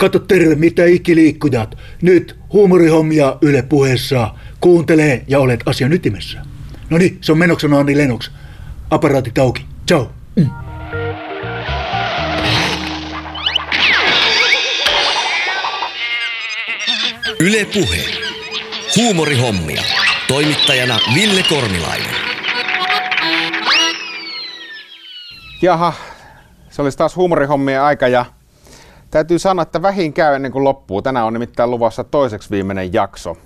Kato terve, mitä ikiliikkujat. Nyt huumorihommia Yle puheessa. Kuuntelee ja olet asian ytimessä. No niin, se on menoksena Anni Lennox. Aparaatit auki. Ciao. Mm. Yle Puhe. Huumorihommia. Toimittajana Ville Kornilainen. Jaha, se olisi taas huumorihommien aika ja täytyy sanoa, että vähin käy ennen kuin loppuu. Tänään on nimittäin luvassa toiseksi viimeinen jakso.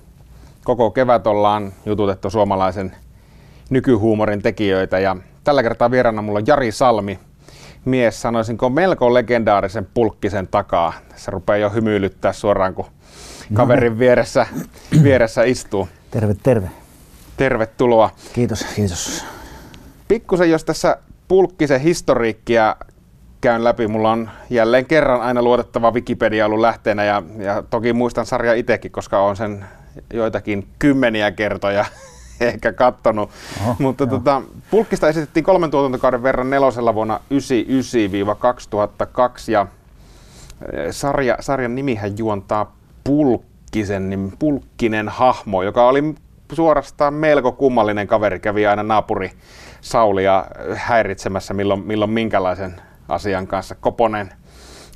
Koko kevät ollaan jututettu suomalaisen nykyhuumorin tekijöitä ja tällä kertaa vieraana mulla on Jari Salmi, mies sanoisinko melko legendaarisen pulkkisen takaa. Se rupeaa jo hymyilyttää suoraan, kun kaverin vieressä, vieressä istuu. Terve, terve. Tervetuloa. Kiitos, kiitos. Pikkusen jos tässä pulkkisen historiikkia käyn läpi. Mulla on jälleen kerran aina luotettava Wikipedia ollut lähteenä ja, ja toki muistan sarja itsekin, koska on sen joitakin kymmeniä kertoja ehkä kattonut. Oho, Mutta tota, Pulkkista esitettiin kolmen tuotantokauden verran nelosella vuonna 1999-2002 ja eh, sarja, sarjan nimihän juontaa Pulkkisen, niin Pulkkinen hahmo, joka oli suorastaan melko kummallinen kaveri, kävi aina naapuri Saulia häiritsemässä milloin, milloin minkälaisen asian kanssa. Koponen,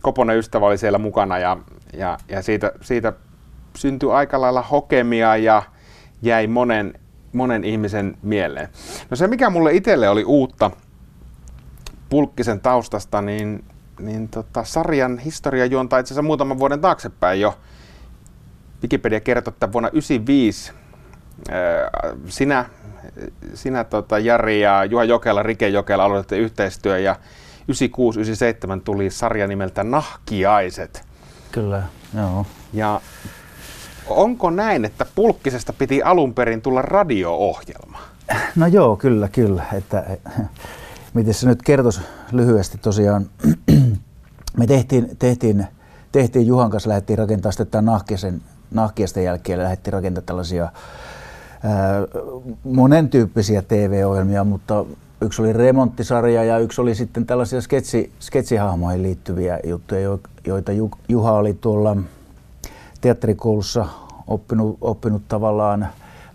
Koponen ystävä oli siellä mukana ja, ja, ja siitä, siitä syntyi aika lailla hokemia ja jäi monen, monen ihmisen mieleen. No se, mikä mulle itselle oli uutta Pulkkisen taustasta, niin, niin tota, sarjan historia juontaa itse asiassa muutaman vuoden taaksepäin jo. Wikipedia kertoo, että vuonna 1995 sinä, sinä tota, Jari ja Juha Jokela, Rike Jokela aloititte yhteistyö ja 96-97 tuli sarja nimeltä Nahkiaiset. Kyllä, joo. Ja onko näin, että Pulkkisesta piti alun perin tulla radio-ohjelma? No joo, kyllä, kyllä. Että, miten se nyt kertoisi lyhyesti tosiaan. Me tehtiin, tehtiin, tehtiin Juhan kanssa, lähdettiin rakentamaan sitten tämän nahkiasen, nahkiasten jälkeen, lähdettiin rakentamaan tällaisia ää, monen tyyppisiä TV-ohjelmia, mutta yksi oli remonttisarja ja yksi oli sitten tällaisia sketsi, sketsihahmoihin liittyviä juttuja, joita Juha oli tuolla teatterikoulussa oppinut, oppinut tavallaan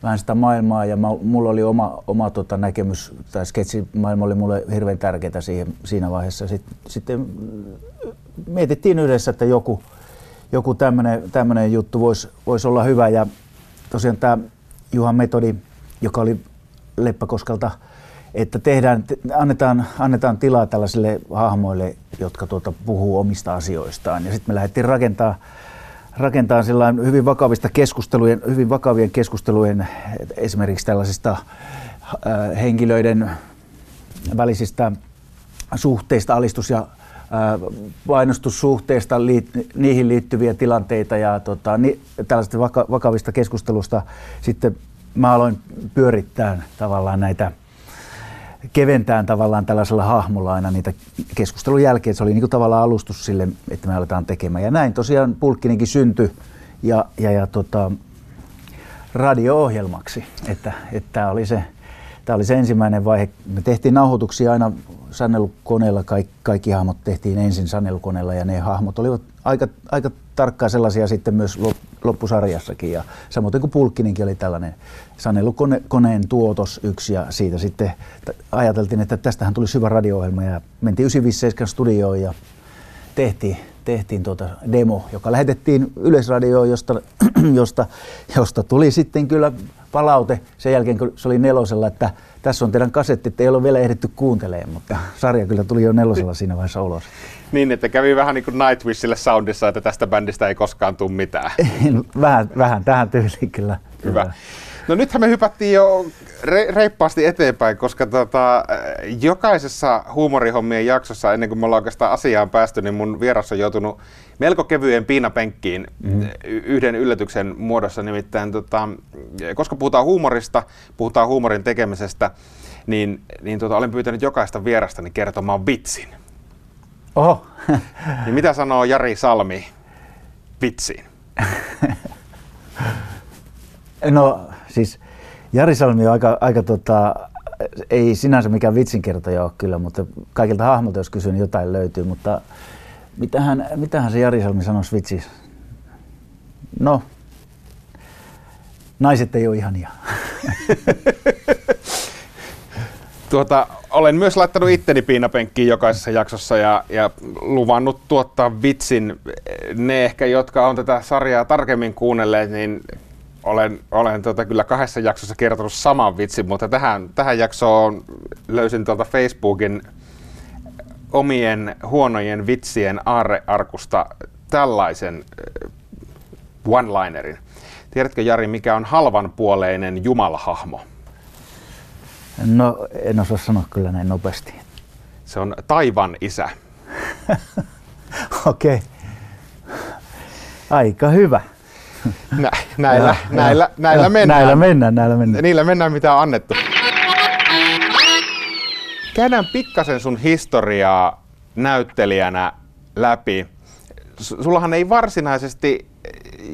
vähän sitä maailmaa ja mulla oli oma, oma tota näkemys, tai sketsimaailma oli mulle hirveän tärkeää siihen, siinä vaiheessa. Sitten, sitten mietittiin yhdessä, että joku, joku tämmöinen juttu voisi vois olla hyvä ja tosiaan tämä Juhan metodi, joka oli Leppäkoskelta että tehdään, annetaan, annetaan tilaa tällaisille hahmoille, jotka tuota, puhuu omista asioistaan. Ja sitten me lähdettiin rakentaa, rakentaa hyvin vakavista keskustelujen, hyvin vakavien keskustelujen esimerkiksi tällaisista äh, henkilöiden välisistä suhteista, alistus- ja äh, painostussuhteista, liit, niihin liittyviä tilanteita ja tota, ni, tällaisista vaka, vakavista keskustelusta sitten mä aloin pyörittää tavallaan näitä – keventään tavallaan tällaisella hahmolla aina niitä keskustelun jälkeen. Se oli niin kuin tavallaan alustus sille, että me aletaan tekemään. Ja näin tosiaan Pulkkininkin syntyi ja, ja, ja tota, radio-ohjelmaksi. Että, että tämä oli se Tämä oli se ensimmäinen vaihe. Me tehtiin nauhoituksia aina sanelukoneella, kaikki, kaikki hahmot tehtiin ensin sanelukoneella ja ne hahmot olivat aika, aika tarkkaan sellaisia sitten myös loppusarjassakin. Ja samoin kuin Pulkkininkin oli tällainen sanelukoneen tuotos yksi ja siitä sitten ajateltiin, että tästähän tuli hyvä radio-ohjelma ja mentiin 957 studioon ja tehtiin, tehtiin tuota demo, joka lähetettiin Yleisradioon, josta, josta, josta tuli sitten kyllä palaute sen jälkeen, kun se oli nelosella, että tässä on teidän kasetti, että ei ole vielä ehditty kuuntelemaan, mutta sarja kyllä tuli jo nelosella siinä vaiheessa ulos. Niin, että kävi vähän niin kuin Nightwishille soundissa, että tästä bändistä ei koskaan tule mitään. vähän, vähän tähän tyyliin kyllä. Hyvä. No nythän me hypättiin jo re- reippaasti eteenpäin, koska tota, jokaisessa huumorihommien jaksossa, ennen kuin me ollaan oikeastaan asiaan päästy, niin mun vieras on joutunut melko kevyen piinapenkkiin mm-hmm. yhden yllätyksen muodossa. Nimittäin, tota, koska puhutaan huumorista, puhutaan huumorin tekemisestä, niin, niin tota, olen pyytänyt jokaista vierastani kertomaan vitsin. Oho. niin mitä sanoo Jari Salmi vitsiin? no siis Jari Salmi on aika, aika tota, ei sinänsä mikään vitsinkertoja ole kyllä, mutta kaikilta hahmolta jos kysyn, niin jotain löytyy. Mutta mitähän, mitähän se Jari Salmi sanoisi vitsi? No, naiset ei ole ihania. Tuota, olen myös laittanut itteni piinapenkkiin jokaisessa jaksossa ja, ja luvannut tuottaa vitsin. Ne ehkä, jotka on tätä sarjaa tarkemmin kuunnelleet, niin olen, olen tuota, kyllä kahdessa jaksossa kertonut saman vitsin, mutta tähän, tähän jaksoon löysin tuolta Facebookin omien huonojen vitsien aarrearkusta tällaisen äh, one-linerin. Tiedätkö Jari, mikä on halvanpuoleinen jumalahahmo? No, en osaa sanoa kyllä näin nopeasti. Se on taivan isä. Okei. Okay. Aika hyvä. Nä, näillä, ja, näillä, ja, näillä, ja, mennään. Näillä mennään, näillä mennään. Niillä mennään, mitä on annettu. Käydään pikkasen sun historiaa näyttelijänä läpi. Sullahan ei varsinaisesti,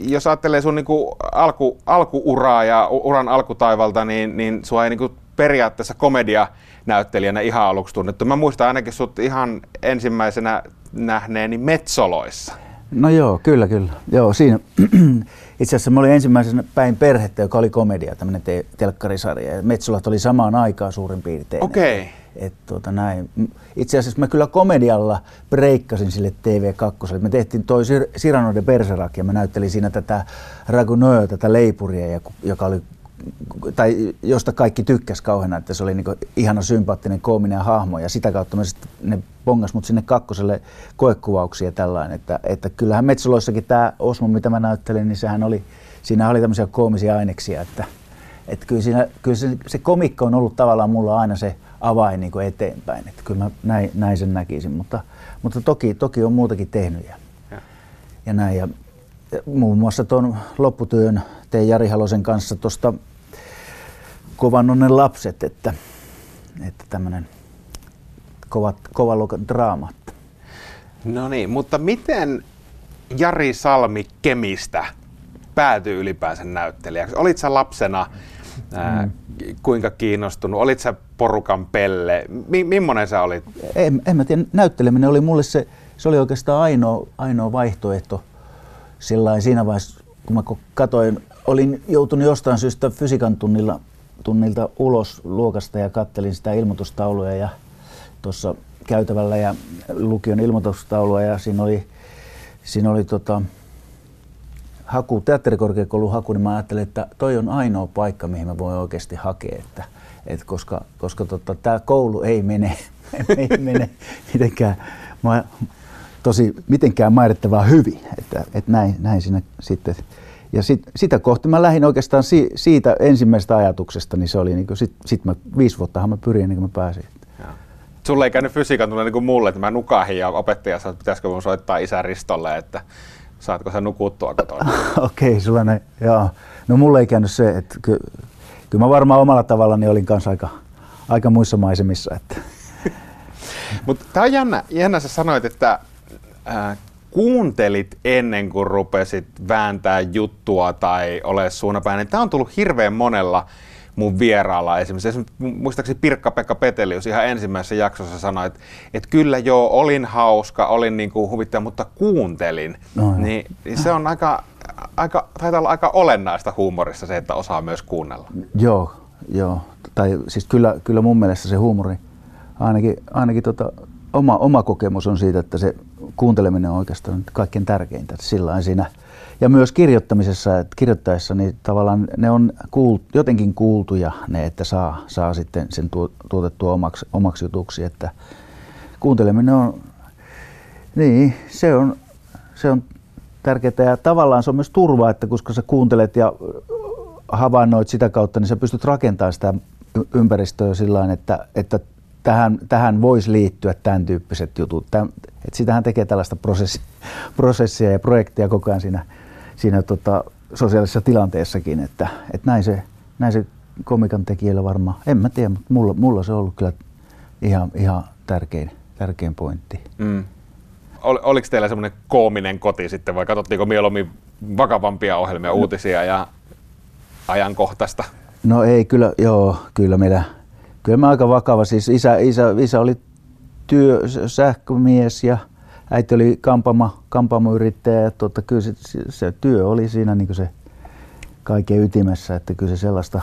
jos ajattelee sun niinku alku, alkuuraa ja uran alkutaivalta, niin, niin sua ei niinku periaatteessa komedianäyttelijänä ihan aluksi tunnettu. Mä muistan ainakin sut ihan ensimmäisenä nähneeni Metsoloissa. No joo, kyllä, kyllä. Joo, siinä itse asiassa mä olin ensimmäisenä päin perhettä, joka oli komedia, tämmöinen te- telkkarisarja. Ja Metsolat oli samaan aikaan suurin piirtein. Okei. Okay. Et, tuota, näin. Itse asiassa mä kyllä komedialla breikkasin sille TV2. Me tehtiin toi Cyrano de Bergerac ja mä näyttelin siinä tätä Raguneux, tätä leipuria, joka oli tai josta kaikki tykkäs kauheana, että se oli niin ihana sympaattinen koominen hahmo. Ja sitä kautta me sitten, ne bongas mut sinne kakkoselle koekuvauksia ja tällainen, että, että kyllähän Metsoloissakin tämä Osmo, mitä mä näyttelin, niin sehän oli, siinä oli tämmöisiä koomisia aineksia, että, että kyllä, siinä, kyllä se, se komikko on ollut tavallaan mulla aina se avain niin eteenpäin, että kyllä mä näin, näin sen näkisin, mutta, mutta toki, toki on muutakin tehnyt ja, ja. ja näin. Ja, ja muun muassa tuon lopputyön tein Jari Halosen kanssa tuosta kovan onnen lapset, että, että tämmöinen kova, kova luokan draama. No niin, mutta miten Jari Salmi Kemistä päätyi ylipäänsä näyttelijäksi? Olit sä lapsena ää, mm. kuinka kiinnostunut? Olit sä porukan pelle? Mi- millainen sä olit? En, en mä tiedä, näytteleminen oli mulle se, se oli oikeastaan ainoa, ainoa vaihtoehto sillä siinä vaiheessa, kun mä katsoin, olin joutunut jostain syystä fysiikan tunnilla tunnilta ulos luokasta ja kattelin sitä ilmoitustaulua ja tuossa käytävällä ja lukion ilmoitustaulua ja siinä oli, siinä oli tota, haku, teatterikorkeakoulun haku, niin mä ajattelin, että toi on ainoa paikka, mihin mä voin oikeasti hakea, että, että koska, koska tota, tämä koulu ei mene, ei mene mitenkään, mä, tosi mitenkään määrittävää hyvin, että, että näin, näin siinä sitten ja sit, sitä kohti mä lähdin oikeastaan si, siitä ensimmäisestä ajatuksesta, niin se oli niin sit, sit mä viisi vuottahan mä pyrin ennen kuin mä pääsin. Sulle ei käynyt fysiikan tunne niin kuin mulle, että mä nukahin ja opettaja sanoi, että pitäisikö mun soittaa isän Ristolle, että saatko sä nukuttua kotona? Okei, okay, sulla ne, joo. No mulle ei käynyt se, että ky, kyllä mä varmaan omalla tavallani olin kanssa aika, aika muissa maisemissa. Että. Mutta tämä on jännä, jännä, sä sanoit, että äh, kuuntelit ennen kuin rupesit vääntää juttua tai ole suunapäin, niin tämä on tullut hirveän monella mun vieraalla esimerkiksi. esimerkiksi muistaakseni Pirkka-Pekka Petelius ihan ensimmäisessä jaksossa sanoi, että, että kyllä joo, olin hauska, olin niin kuin huvittaja, mutta kuuntelin. No, niin, niin se on aika, aika, taitaa olla aika olennaista huumorissa se, että osaa myös kuunnella. Joo, joo. Tai siis kyllä, kyllä mun mielestä se huumori, ainakin, ainakin tota, oma, oma kokemus on siitä, että se kuunteleminen on oikeastaan kaikkein tärkeintä. Sillä siinä. Ja myös kirjoittamisessa, että kirjoittaessa niin tavallaan ne on kuult, jotenkin kuultuja ne, että saa, saa sitten sen tuotettua omaksi, omaksi jutuksi. Että kuunteleminen on, niin se on, se on tärkeää ja tavallaan se on myös turva, että koska sä kuuntelet ja havainnoit sitä kautta, niin sä pystyt rakentamaan sitä ympäristöä sillä että, että tähän, tähän voisi liittyä tämän tyyppiset jutut. Tämän, että sitähän tekee tällaista prosessi, prosessia ja projektia koko ajan siinä, siinä tota, sosiaalisessa tilanteessakin, että, että näin, se, näin se komikan tekijällä varmaan, en mä tiedä, mutta mulla, mulla se on ollut kyllä ihan, ihan tärkein, tärkein pointti. Mm. Ol, oliko teillä semmoinen koominen koti sitten vai katsottiinko mieluummin vakavampia ohjelmia, uutisia ja ajankohtaista? No ei, kyllä, joo, kyllä meillä Kyllä mä aika vakava. Siis isä, isä, isä oli työ, sähkömies ja äiti oli kampamo, kampamoyrittäjä tuota, kyllä se, se, työ oli siinä niin se kaiken ytimessä, että kyllä se sellaista,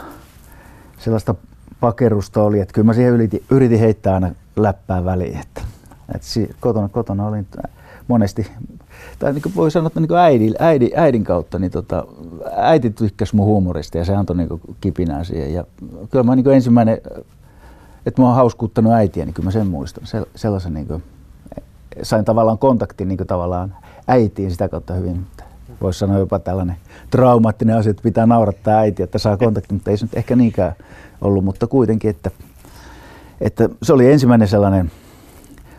sellaista pakerusta oli, että kyllä mä siihen yritin, yritin heittää aina läppää väliin, että, että kotona, kotona olin monesti, tai niin voi sanoa, että niin äidin, äidin, äidin, kautta, niin tota, äiti tykkäsi mun huumorista ja se antoi niin kipinää siihen. Ja kyllä mä niin ensimmäinen, että mä oon hauskuuttanut äitiä, niin kyllä mä sen muistan. Sellaisen niin kuin, sain tavallaan kontaktin niin kuin tavallaan äitiin sitä kautta hyvin. Voisi sanoa jopa tällainen traumaattinen asia, että pitää naurattaa äitiä, että saa kontaktin, mutta ei se nyt ehkä niinkään ollut, mutta kuitenkin, että, että se oli ensimmäinen sellainen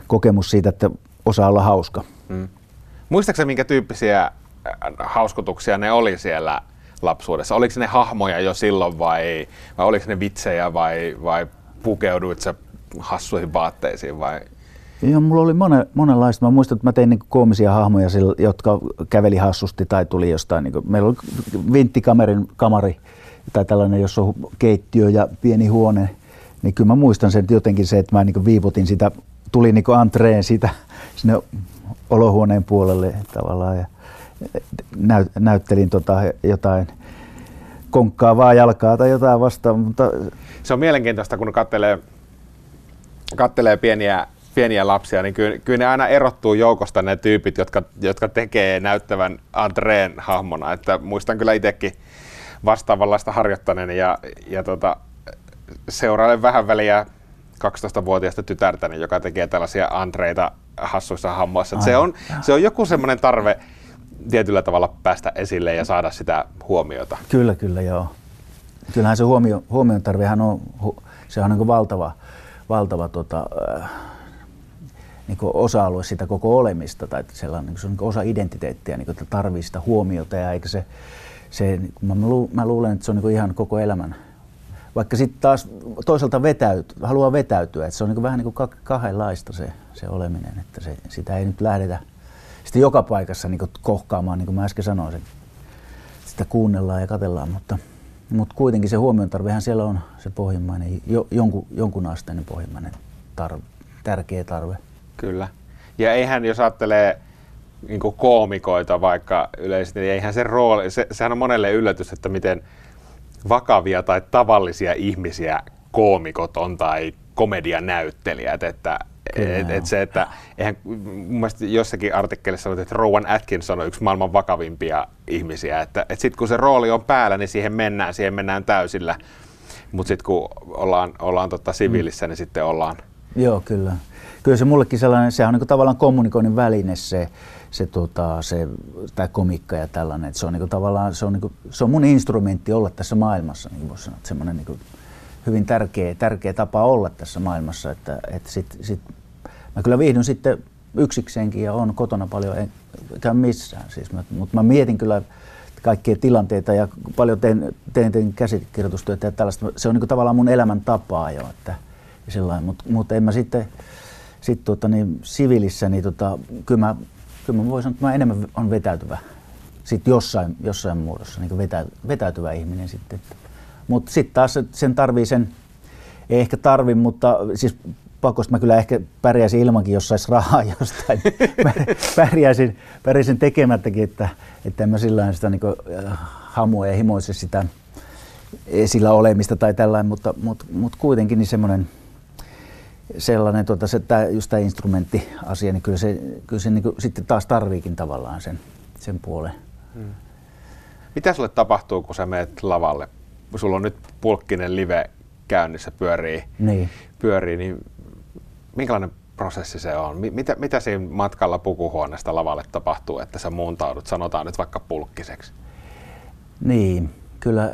kokemus siitä, että osaa olla hauska. Mm. Muistaakseni minkä tyyppisiä äh, hauskotuksia ne oli siellä lapsuudessa? Oliko ne hahmoja jo silloin vai, vai oliko ne vitsejä vai, vai pukeuduit sä hassuihin vaatteisiin vai? Joo, mulla oli monen, monenlaista. Mä muistan, että mä tein niin koomisia hahmoja, jotka käveli hassusti tai tuli jostain. Niin kuin, meillä oli vinttikamerin kamari tai tällainen, jossa on keittiö ja pieni huone. Niin kyllä mä muistan sen jotenkin se, että mä niin viivutin sitä, tuli niin entreen siitä sinne olohuoneen puolelle tavallaan ja näyt, näyttelin tota jotain konkkaavaa jalkaa tai jotain vastaan. Mutta... Se on mielenkiintoista, kun kattelee, kattelee pieniä, pieniä lapsia, niin kyllä, kyllä ne aina erottuu joukosta ne tyypit, jotka, jotka tekee näyttävän Andreen hahmona. Että muistan kyllä itsekin vastaavanlaista harjoittaneen ja, ja tota, seurailen vähän väliä 12-vuotiaista tytärtäni, joka tekee tällaisia Andreita hassuissa hammoissa. Se on, se on joku semmoinen tarve tietyllä tavalla päästä esille ja saada sitä huomiota. Kyllä, kyllä, joo. Kyllähän se huomio, huomion tarvehan on, se on niin valtava, valtava tota, äh, niin kuin osa-alue sitä koko olemista, tai sellainen, niin se on niin osa identiteettiä, niin kuin, että tarvii sitä huomiota, ja eikä se, se mä, lu, mä luulen, että se on niin ihan koko elämän vaikka sitten taas toisaalta vetäyt, haluaa vetäytyä, että se on niin vähän niin kuin kahdenlaista se, se oleminen, että se, sitä ei nyt lähdetä sitten joka paikassa niin kohkaamaan, niin kuin mä äsken sanoin, sitä kuunnellaan ja katellaan, mutta, mutta kuitenkin se huomion tarvehan siellä on se pohjimmainen, jo, jonkun, jonkun asteinen pohjimmainen tarve, tärkeä tarve. Kyllä. Ja eihän, jos ajattelee niin koomikoita vaikka yleisesti, niin eihän se rooli, se, sehän on monelle yllätys, että miten vakavia tai tavallisia ihmisiä koomikot on tai komedianäyttelijät, että et, et se, että eihän, mun mielestä jossakin artikkelissa sanottiin, että Rowan Atkinson on yksi maailman vakavimpia ihmisiä, että et sitten kun se rooli on päällä, niin siihen mennään, siihen mennään täysillä, mutta sitten kun ollaan, ollaan tota siviilissä, mm. niin sitten ollaan. Joo, kyllä. Kyllä se mullekin sellainen, se on niin tavallaan kommunikoinnin väline se, se, tota, se tämä komikka ja tällainen. Että se on niinku tavallaan se on, niinku, se on mun instrumentti olla tässä maailmassa, niin voisi sanoa. Semmoinen niinku, hyvin tärkeä, tärkeä tapa olla tässä maailmassa. Että, että sit, sit, mä kyllä viihdyn sitten yksikseenkin ja on kotona paljon, en käy missään. Siis mä, mutta mä mietin kyllä kaikkia tilanteita ja paljon teen, teen, teen käsikirjoitustyötä ja tällaista. Se on niin tavallaan mun elämän tapaa jo, että mutta mut en mä sitten sit tuota, niin, siviilissä, niin tota, kyllä mä kyllä mä voin sanoa, että mä enemmän on vetäytyvä sitten jossain, jossain muodossa, niin vetä, vetäytyvä ihminen sitten. Mutta sitten taas sen tarvii sen, ei ehkä tarvi, mutta siis pakosta mä kyllä ehkä pärjäisin ilmankin, jos sais rahaa jostain. pärjäisin, pärjäisin tekemättäkin, että, että en mä sillä sitä niin hamua ja himoise sitä esillä olemista tai tällainen, mutta, mutta, mutta kuitenkin niin semmoinen sellainen, tuota, se, tää, just tämä instrumenttiasia, niin kyllä se, kyllä se niin kuin, sitten taas tarviikin tavallaan sen, sen puolen. Hmm. Mitä sulle tapahtuu, kun sä menet lavalle? Sulla on nyt pulkkinen live käynnissä, pyörii, niin. pyörii, niin minkälainen prosessi se on? Mitä, mitä siinä matkalla pukuhuoneesta lavalle tapahtuu, että sä muuntaudut, sanotaan nyt vaikka pulkkiseksi? Niin, kyllä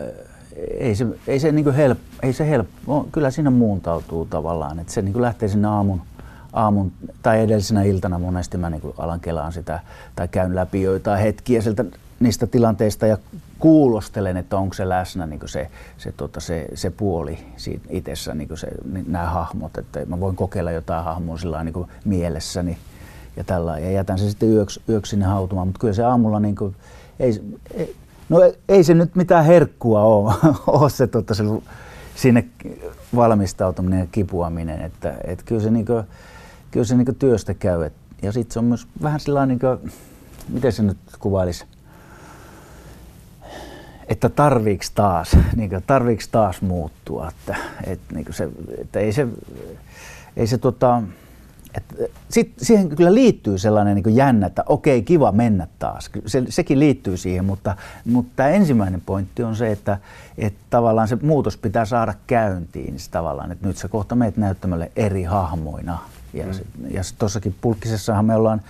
ei se, ei se, niin help, ei se helppo, kyllä siinä muuntautuu tavallaan, että se niin lähtee sinne aamun, aamun tai edellisenä iltana monesti mä niin alan kelaan sitä tai käyn läpi joitain hetkiä sieltä niistä tilanteista ja kuulostelen, että onko se läsnä niin se, se, tota, se, se puoli siitä itsessä, niin se, niin nämä hahmot, että mä voin kokeilla jotain hahmoa sillä niin mielessäni ja tällä ja jätän se sitten yöksi, yöksi sinne hautumaan, mutta kyllä se aamulla niin kuin, ei, ei, No ei se nyt mitään herkkua ole, ole se, tota, se sinne valmistautuminen ja kipuaminen. Että, et kyllä se, niinku, kyllä se niinku työstä käy. Et, ja sitten se on myös vähän sellainen, niin miten se nyt kuvailisi, että tarviiks taas, niin kuin, tarviiks taas muuttua, että, että, niin se, että ei se, ei se tota, että sit siihen kyllä liittyy sellainen niin jännä, että okei, kiva mennä taas. Se, sekin liittyy siihen, mutta, mutta tämä ensimmäinen pointti on se, että, että tavallaan se muutos pitää saada käyntiin. Niin tavallaan, että nyt sä kohta meet näyttämölle eri hahmoina. Ja, mm. ja tuossakin pulkkisessahan me ollaan,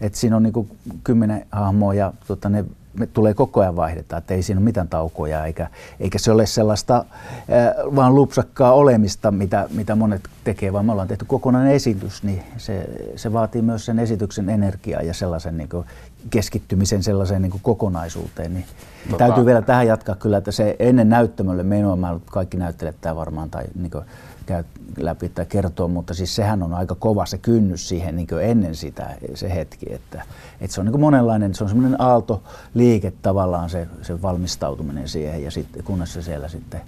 että siinä on niin kymmenen hahmoa ja tota, ne me tulee koko ajan vaihdeta, että ei siinä ole mitään taukoja eikä, eikä se ole sellaista äh, vaan lupsakkaa olemista, mitä, mitä monet tekee, vaan me ollaan tehty kokonainen esitys, niin se, se vaatii myös sen esityksen energiaa ja sellaisen niin kuin, keskittymisen sellaiseen niin kuin kokonaisuuteen. Niin tota... Täytyy vielä tähän jatkaa kyllä, että se ennen näyttämölle menoa, kaikki näyttelet tämä varmaan, tai niin kuin, käy läpi tai kertoo, mutta siis sehän on aika kova se kynnys siihen niin ennen sitä se hetki, että, että se on niin monenlainen, se on semmoinen aaltoliike tavallaan se, se valmistautuminen siihen ja sitten kunnes se siellä sitten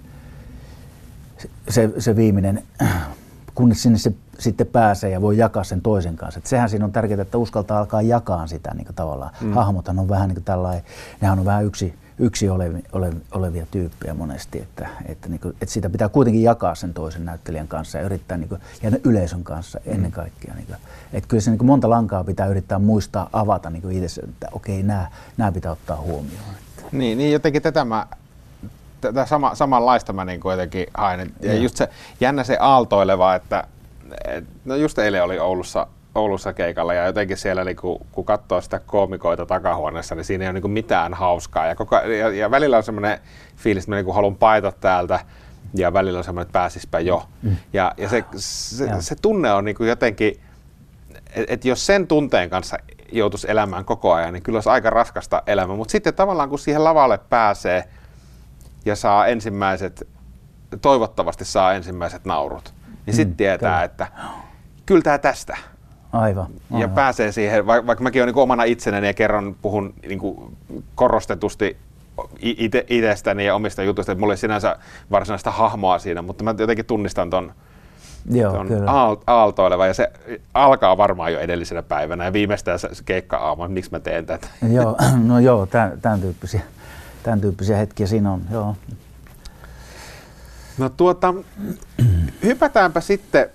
se, se viimeinen, kunnes sinne se sitten pääsee ja voi jakaa sen toisen kanssa. Et sehän siinä on tärkeää, että uskaltaa alkaa jakaa sitä niin tavallaan. Mm. Hahmothan on vähän niin tällainen, nehän on vähän yksi, yksi ole, olevia tyyppejä monesti, että, että, niin kuin, että sitä pitää kuitenkin jakaa sen toisen näyttelijän kanssa ja yrittää niin kuin, ja yleisön kanssa ennen kaikkea. Niin kuin, että kyllä se niin kuin monta lankaa pitää yrittää muistaa avata niin kuin itse, että okei, nämä, nämä pitää ottaa huomioon. Että. Niin, niin jotenkin tätä mä tätä sama, samanlaista mä niin jotenkin hain. Ja just se jännä se aaltoileva, että et, no just eilen oli Oulussa Oulussa keikalla ja jotenkin siellä niin kun, kun katsoo sitä koomikoita takahuoneessa, niin siinä ei ole niin mitään hauskaa. Ja, koko, ja, ja välillä on semmoinen fiilis, että mä niin haluan paita täältä ja välillä on semmoinen, että pääsispä jo. Mm. Ja, ja, se, se, ja se tunne on niin jotenkin, että et jos sen tunteen kanssa joutuisi elämään koko ajan, niin kyllä olisi aika raskasta elämää. Mutta sitten tavallaan kun siihen lavalle pääsee ja saa ensimmäiset, toivottavasti saa ensimmäiset naurut, niin sitten mm, tietää, kyllä. että kyllä tämä tästä. Aivan, aivan. Ja pääsee siihen, vaikka mäkin olen niin omana itsenäni ja kerran puhun niin kuin korostetusti ite, itsestäni ja omista jutuista, että mulla ei sinänsä varsinaista hahmoa siinä, mutta mä jotenkin tunnistan ton, Joo, ton aal- aaltoileva ja se alkaa varmaan jo edellisenä päivänä ja viimeistään se keikka aamu, miksi mä teen tätä. Joo, no joo, tämän, tämän, tyyppisiä, tämän tyyppisiä hetkiä siinä on, joo. No tuota, hypätäänpä sitten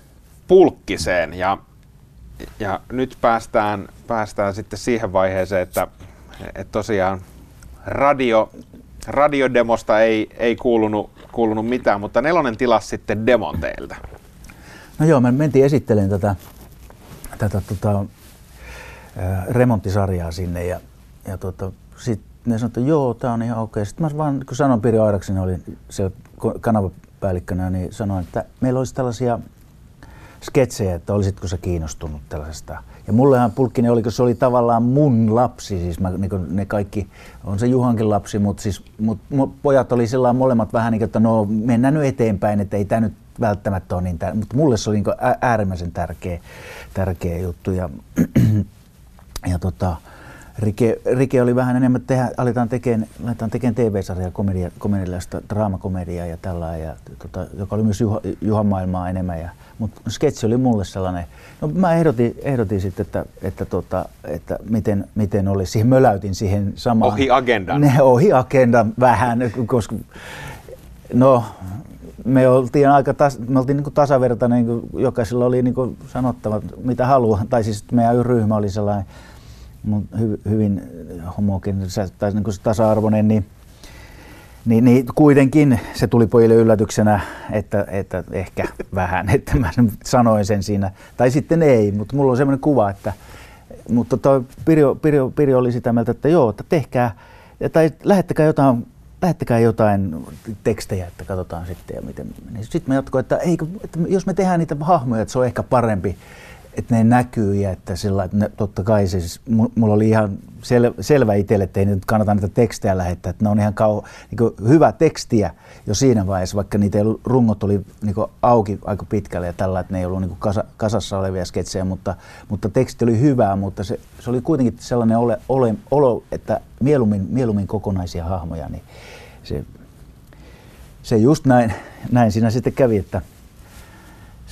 pulkkiseen ja ja nyt päästään, päästään sitten siihen vaiheeseen, että, että tosiaan radio, radiodemosta ei, ei kuulunut, kuulunut mitään, mutta nelonen tilas sitten demon teiltä. No joo, me mentiin esittelemään tätä, tätä tota, remonttisarjaa sinne ja, ja tota, sitten ne sanoivat, että joo, tämä on ihan okei. Sitten mä vaan, kun sanon Piri Airaksinen, oli siellä kanavapäällikkönä, niin sanoin, että meillä olisi tällaisia sketsejä, että olisitko sä kiinnostunut tällaisesta. Ja mullehan Pulkkinen oli, kun se oli tavallaan mun lapsi, siis mä, niin ne kaikki, on se Juhankin lapsi, mutta siis mut, mut pojat oli sillä molemmat vähän niin kuin, että no mennään nyt eteenpäin, että ei tämä nyt välttämättä ole niin tärkeä, mutta mulle se oli niin äärimmäisen tärkeä, tärkeä juttu. Ja, ja tota, Rike, Rike oli vähän enemmän, tehdään, aletaan tekemään, aletaan tekemään TV-sarjaa, komedia, komediallista draamakomediaa ja tällä, ja, tota, joka oli myös Juha, Juhan maailmaa enemmän. Ja, mutta sketsi oli mulle sellainen, no mä ehdotin, ehdotin sitten, että, että, tota, että miten, miten olisi, siihen möläytin siihen samaan. Ohi agendan. Ne, ohi agendan vähän, koska no me oltiin aika tas, me oltiin niin tasavertainen, niin jokaisella oli niin sanottava mitä haluaa, tai siis meidän ryhmä oli sellainen hy, hyvin homogeeninen tai niin tasa-arvoinen, niin, niin, niin, kuitenkin se tuli pojille yllätyksenä, että, että ehkä vähän, että mä sanoin sen siinä. Tai sitten ei, mutta mulla on semmoinen kuva, että mutta toi Pirjo, Pirjo, Pirjo oli sitä mieltä, että joo, että tehkää, tai lähettäkää jotain lähettäkää jotain tekstejä, että katsotaan sitten ja miten. Niin sitten mä jatkoin, että, eikö, että jos me tehdään niitä hahmoja, että se on ehkä parempi että ne näkyy ja että sillä, että ne, totta kai siis, mulla oli ihan sel, selvä itselle, että ei nyt kannata niitä tekstejä lähettää, että ne on ihan kau, niin hyvä tekstiä jo siinä vaiheessa, vaikka niitä rungot oli niin auki aika pitkälle ja tällä, että ne ei ollut niin kasa, kasassa olevia sketsejä, mutta, mutta teksti oli hyvää, mutta se, se oli kuitenkin sellainen ole, ole, olo, että mieluummin, mieluummin kokonaisia hahmoja, niin se, se just näin, näin siinä sitten kävi, että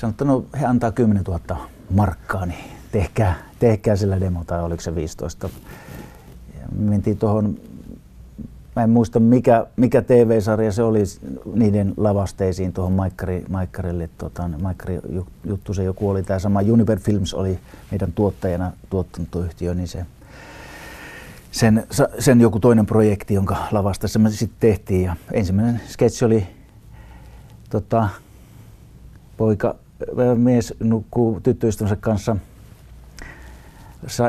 sanoi, että no he antaa 10 000 markkaa, niin tehkää, tehkää sillä demo tai oliko se 15. Ja mentiin tuohon, mä en muista mikä, mikä TV-sarja se oli niiden lavasteisiin tuohon Maikkari, Maikkarille. Tota, Maikkari juttu se joku oli, tämä sama Univer Films oli meidän tuottajana tuotantoyhtiö, niin se sen, sen joku toinen projekti, jonka lavastassa me sitten tehtiin. Ja ensimmäinen sketsi oli tota, poika, mies nukkuu tyttöystävänsä kanssa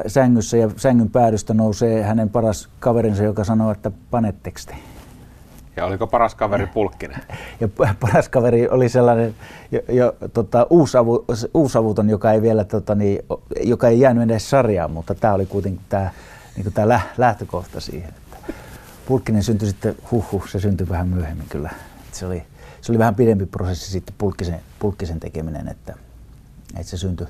sängyssä ja sängyn päädystä nousee hänen paras kaverinsa, joka sanoo, että pane teksti. Ja oliko paras kaveri Pulkkinen? Ja paras kaveri oli sellainen jo, jo, tota, uusavu, uusavuton, joka ei vielä tota, niin, joka ei jäänyt edes sarjaan, mutta tämä oli kuitenkin tämä niin lähtökohta siihen. Että Pulkkinen syntyi sitten, huh, se syntyi vähän myöhemmin kyllä. Se, oli, se oli vähän pidempi prosessi sitten Pulkkisen, Pulkkisen tekeminen, että, että se syntyi,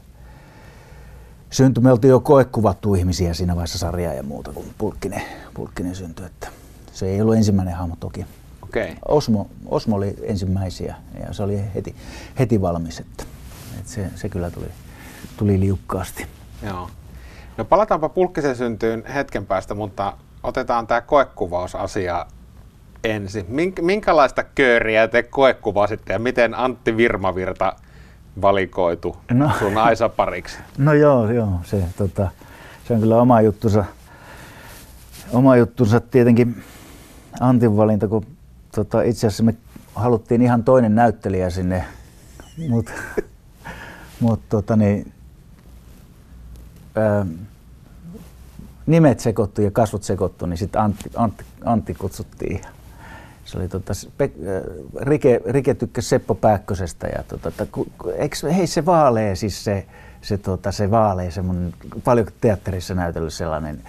syntyi. Me oltiin jo koekuvattu ihmisiä siinä vaiheessa sarjaa ja muuta, kun Pulkkinen, Pulkkinen syntyi. Että se ei ollut ensimmäinen hahmo toki. Okay. Osmo, Osmo oli ensimmäisiä ja se oli heti, heti valmis, että, että se, se kyllä tuli, tuli liukkaasti. Joo. No palataanpa Pulkkisen syntyyn hetken päästä, mutta otetaan tämä koekuvausasia ensin. Minkälaista kööriä te koekuvasitte ja miten Antti Virmavirta valikoitu no, sun Aisa pariksi? No joo, joo se, tota, se on kyllä oma juttunsa. Oma juttunsa tietenkin Antin valinta, kun tota, itse asiassa me haluttiin ihan toinen näyttelijä sinne, mutta mut, tota, niin, ää, nimet sekoittu ja kasvot sekoittu, niin sitten Antti, Antti, Antti kutsuttiin. Se oli tota, Pe, Rike, Rike tykkäsi Seppo Pääkkösestä ja tota, että, eikö, hei se vaalee siis se, se, tota, se vaalee semmoinen, paljon teatterissa näytellyt sellainen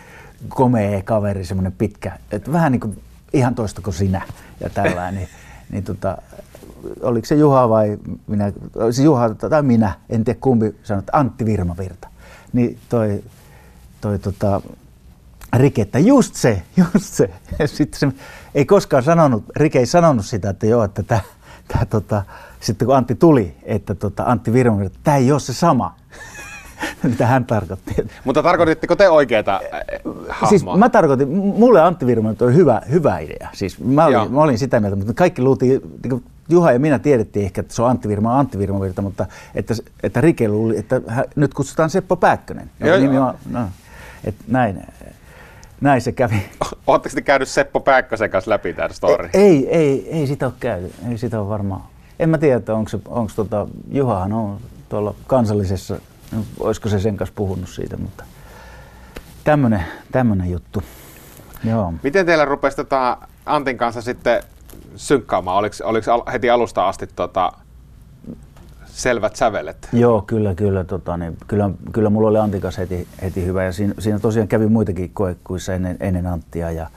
komea kaveri, semmoinen pitkä, että vähän niin kuin ihan toista kuin sinä ja tällainen. niin, niin tota, oliko se Juha vai minä, se Juha tai minä, en tiedä kumpi sanoi, että Antti Virmavirta niin toi, toi tota, Rike, että just se, just se. Sitten se ei koskaan sanonut, Rike ei sanonut sitä, että joo, että tämä, tämä tota, sitten kun Antti tuli, että tota, Antti Virman, että tämä ei ole se sama. mitä hän tarkoitti. Mutta tarkoititteko te oikeaa äh, hahmoa? Siis mä tarkoitin, mulle Antti Virman oli hyvä, hyvä idea. Siis mä olin, mä olin sitä mieltä, mutta kaikki luultiin, niin Juha ja minä tiedettiin ehkä, että se on Antti Virma, Antti Virma Virta, mutta että, että Rike luuli, että hän, nyt kutsutaan Seppo Pääkkönen. Joo, nimi on, no, että näin, näin se kävi. Oletteko te käynyt Seppo Pääkkösen kanssa läpi tämän story? Ei, ei, ei sitä ole käynyt. Ei sitä ole varmaan. En mä tiedä, onko, onko tota, Juhahan on tuolla kansallisessa, olisiko se sen kanssa puhunut siitä, mutta tämmöinen, tämmöinen juttu. Joo. Miten teillä rupesi tota Antin kanssa sitten synkkaamaan? Oliko, oliko heti alusta asti tota, selvät sävelet? Joo, kyllä, kyllä. Tota, niin, kyllä, kyllä mulla oli Antikas heti, heti hyvä ja siinä, siinä tosiaan kävi muitakin koekuissa ennen, ennen Anttia ja,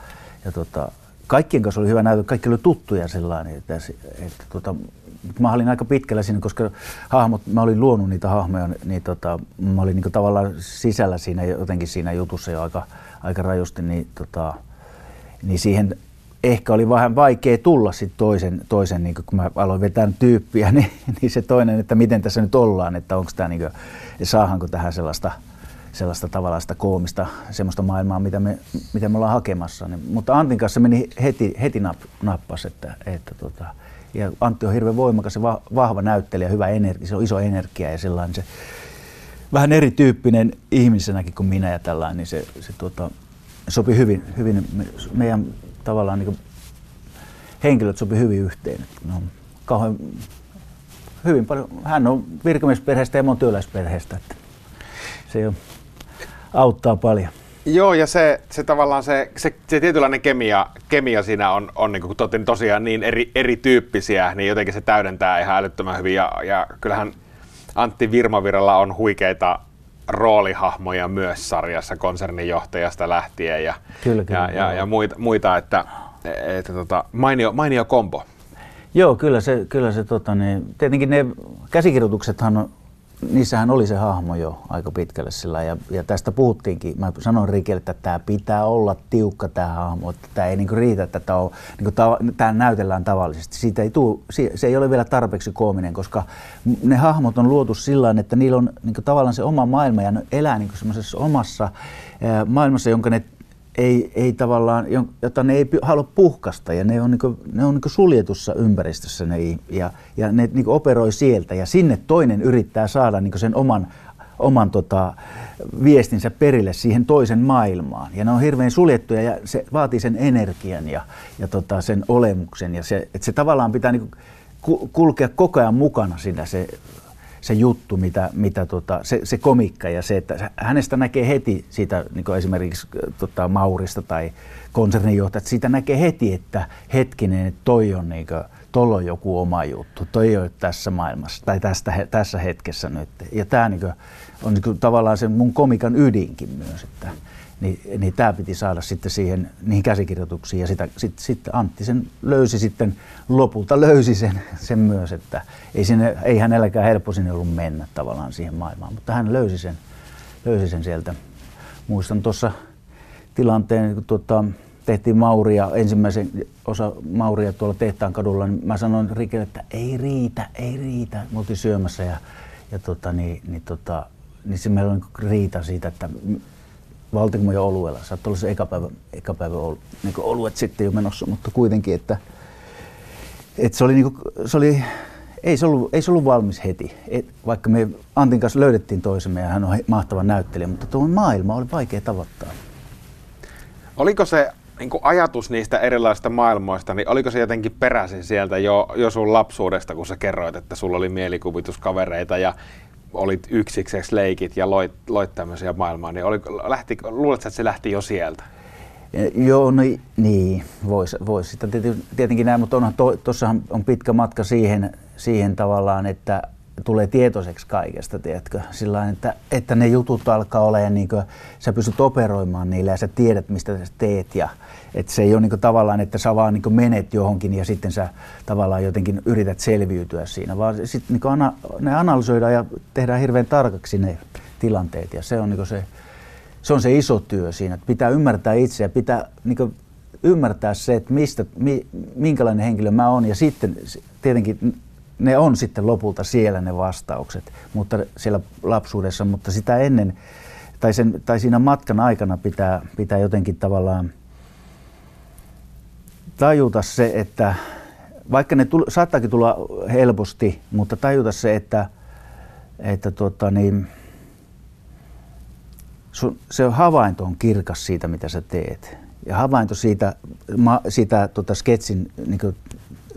ja tota, kaikkien kanssa oli hyvä näytö, kaikki oli tuttuja sellainen, että, että tota, mä olin aika pitkällä siinä, koska hahmot, mä olin luonut niitä hahmoja, niin tota, mä olin niin tavallaan sisällä siinä jotenkin siinä jutussa jo aika, aika rajusti, niin, tota, niin siihen ehkä oli vähän vaikea tulla sitten toisen, toisen niin kun mä aloin vetää tyyppiä, niin, niin, se toinen, että miten tässä nyt ollaan, että onko tämä, niin saahanko tähän sellaista, sellaista tavallaan sitä koomista, semmoista maailmaa, mitä me, mitä me ollaan hakemassa. Niin, mutta Antin kanssa meni heti, heti nap, nappas, että, että tota, ja Antti on hirveän voimakas ja vahva näyttelijä, hyvä energia, se on iso energia ja sellainen se vähän erityyppinen ihmisenäkin kuin minä ja tällainen, niin se, se tuota, sopi hyvin, hyvin meidän tavallaan niin henkilöt sopi hyvin yhteen. No, kauhean, hyvin paljon. Hän on virkamiesperheestä ja mä työläisperheestä. Että se jo auttaa paljon. Joo, ja se, se tavallaan se, se, se tietynlainen kemia, kemia siinä on, on niin kuin tosiaan niin eri, erityyppisiä, niin jotenkin se täydentää ihan älyttömän hyvin. Ja, ja kyllähän Antti Virmaviralla on huikeita roolihahmoja myös sarjassa konserninjohtajasta lähtien ja, kyllä, kyllä, ja, ja, ja muita, muita, että, että tota, mainio, mainio kombo. Joo, kyllä se, kyllä se tota, niin, tietenkin ne käsikirjoituksethan on, niissähän oli se hahmo jo aika pitkälle sillä ja, ja tästä puhuttiinkin. Mä sanoin Rikelle, että tämä pitää olla tiukka tämä hahmo, että tämä ei niinku riitä, että tämä, niinku ta, tämä näytellään tavallisesti. Siitä ei tuu, se ei ole vielä tarpeeksi koominen, koska ne hahmot on luotu sillä että niillä on niinku tavallaan se oma maailma ja ne elää niinku semmoisessa omassa maailmassa, jonka ne ei, ei tavallaan, jota ne ei halua puhkasta ja ne on, niin ne on niin suljetussa ympäristössä ne, ja, ja ne niin operoi sieltä ja sinne toinen yrittää saada niin sen oman, oman tota, viestinsä perille siihen toisen maailmaan. Ja ne on hirveän suljettuja ja se vaatii sen energian ja, ja tota, sen olemuksen ja se, että se tavallaan pitää niin kulkea koko ajan mukana siinä se se juttu, mitä, mitä tota, se, se komikka ja se, että hänestä näkee heti siitä niin esimerkiksi tota, Maurista tai konserninjohtajat, siitä näkee heti, että hetkinen, että toi on niin kuin, tuolla on joku oma juttu, toi ei ole tässä maailmassa tai tästä, tässä hetkessä nyt. Ja tämä niin kuin, on niin kuin, tavallaan se mun komikan ydinkin myös, että, niin, niin tämä piti saada sitten siihen, niihin käsikirjoituksiin ja sitä, sit, sitten Antti sen löysi sitten, lopulta löysi sen, sen myös, että ei, sinne, ei hänelläkään helppo sinne ollut mennä tavallaan siihen maailmaan, mutta hän löysi sen, löysi sen sieltä. Muistan tuossa tilanteen, kun tuota, tehtiin Mauria, ensimmäisen osa Mauria tuolla Tehtaan kadulla, niin mä sanoin Rikelle, että ei riitä, ei riitä. Me oltiin syömässä ja, ja tota, niin, niin, tota, niin se meillä on riita siitä, että valtakunnan oluella. Saattoi olla se eka päivä, eka päivä ol, niin oluet sitten jo menossa, mutta kuitenkin, että, että se oli, niin kuin, se oli ei se, ollut, ei se ollut valmis heti, Et, vaikka me Antin kanssa löydettiin toisemme ja hän on mahtava näyttelijä, mutta tuo maailma oli vaikea tavoittaa. Oliko se niin kuin ajatus niistä erilaisista maailmoista, niin oliko se jotenkin peräisin sieltä jo, jo sun lapsuudesta, kun sä kerroit, että sulla oli mielikuvituskavereita ja olit yksikseksi leikit ja loit, loit tämmöisiä maailmaa, niin oli, lähti, luuletko, että se lähti jo sieltä? Joo, no niin, voisi vois sitä tietenkin näin, mutta onhan to, on pitkä matka siihen, siihen tavallaan, että tulee tietoiseksi kaikesta, tiedätkö? Sillä että, että ne jutut alkaa olemaan, niin kuin, sä pystyt operoimaan niille ja sä tiedät, mistä sä teet ja että se ei ole niin kuin, tavallaan, että sä vaan niin kuin, menet johonkin ja sitten sä tavallaan jotenkin yrität selviytyä siinä, vaan sitten niin ana, ne analysoidaan ja tehdään hirveän tarkaksi ne tilanteet ja se on, niin kuin, se, se on se iso työ siinä, että pitää ymmärtää itseä, pitää niin kuin, ymmärtää se, että mistä, mi, minkälainen henkilö mä oon ja sitten tietenkin ne on sitten lopulta siellä ne vastaukset, mutta siellä lapsuudessa, mutta sitä ennen tai, sen, tai siinä matkan aikana pitää, pitää jotenkin tavallaan tajuta se, että vaikka ne tull, saattaakin tulla helposti, mutta tajuta se, että, että tuota, niin, sun, se havainto on kirkas siitä, mitä sä teet. Ja havainto siitä, ma, siitä tota sketsin niin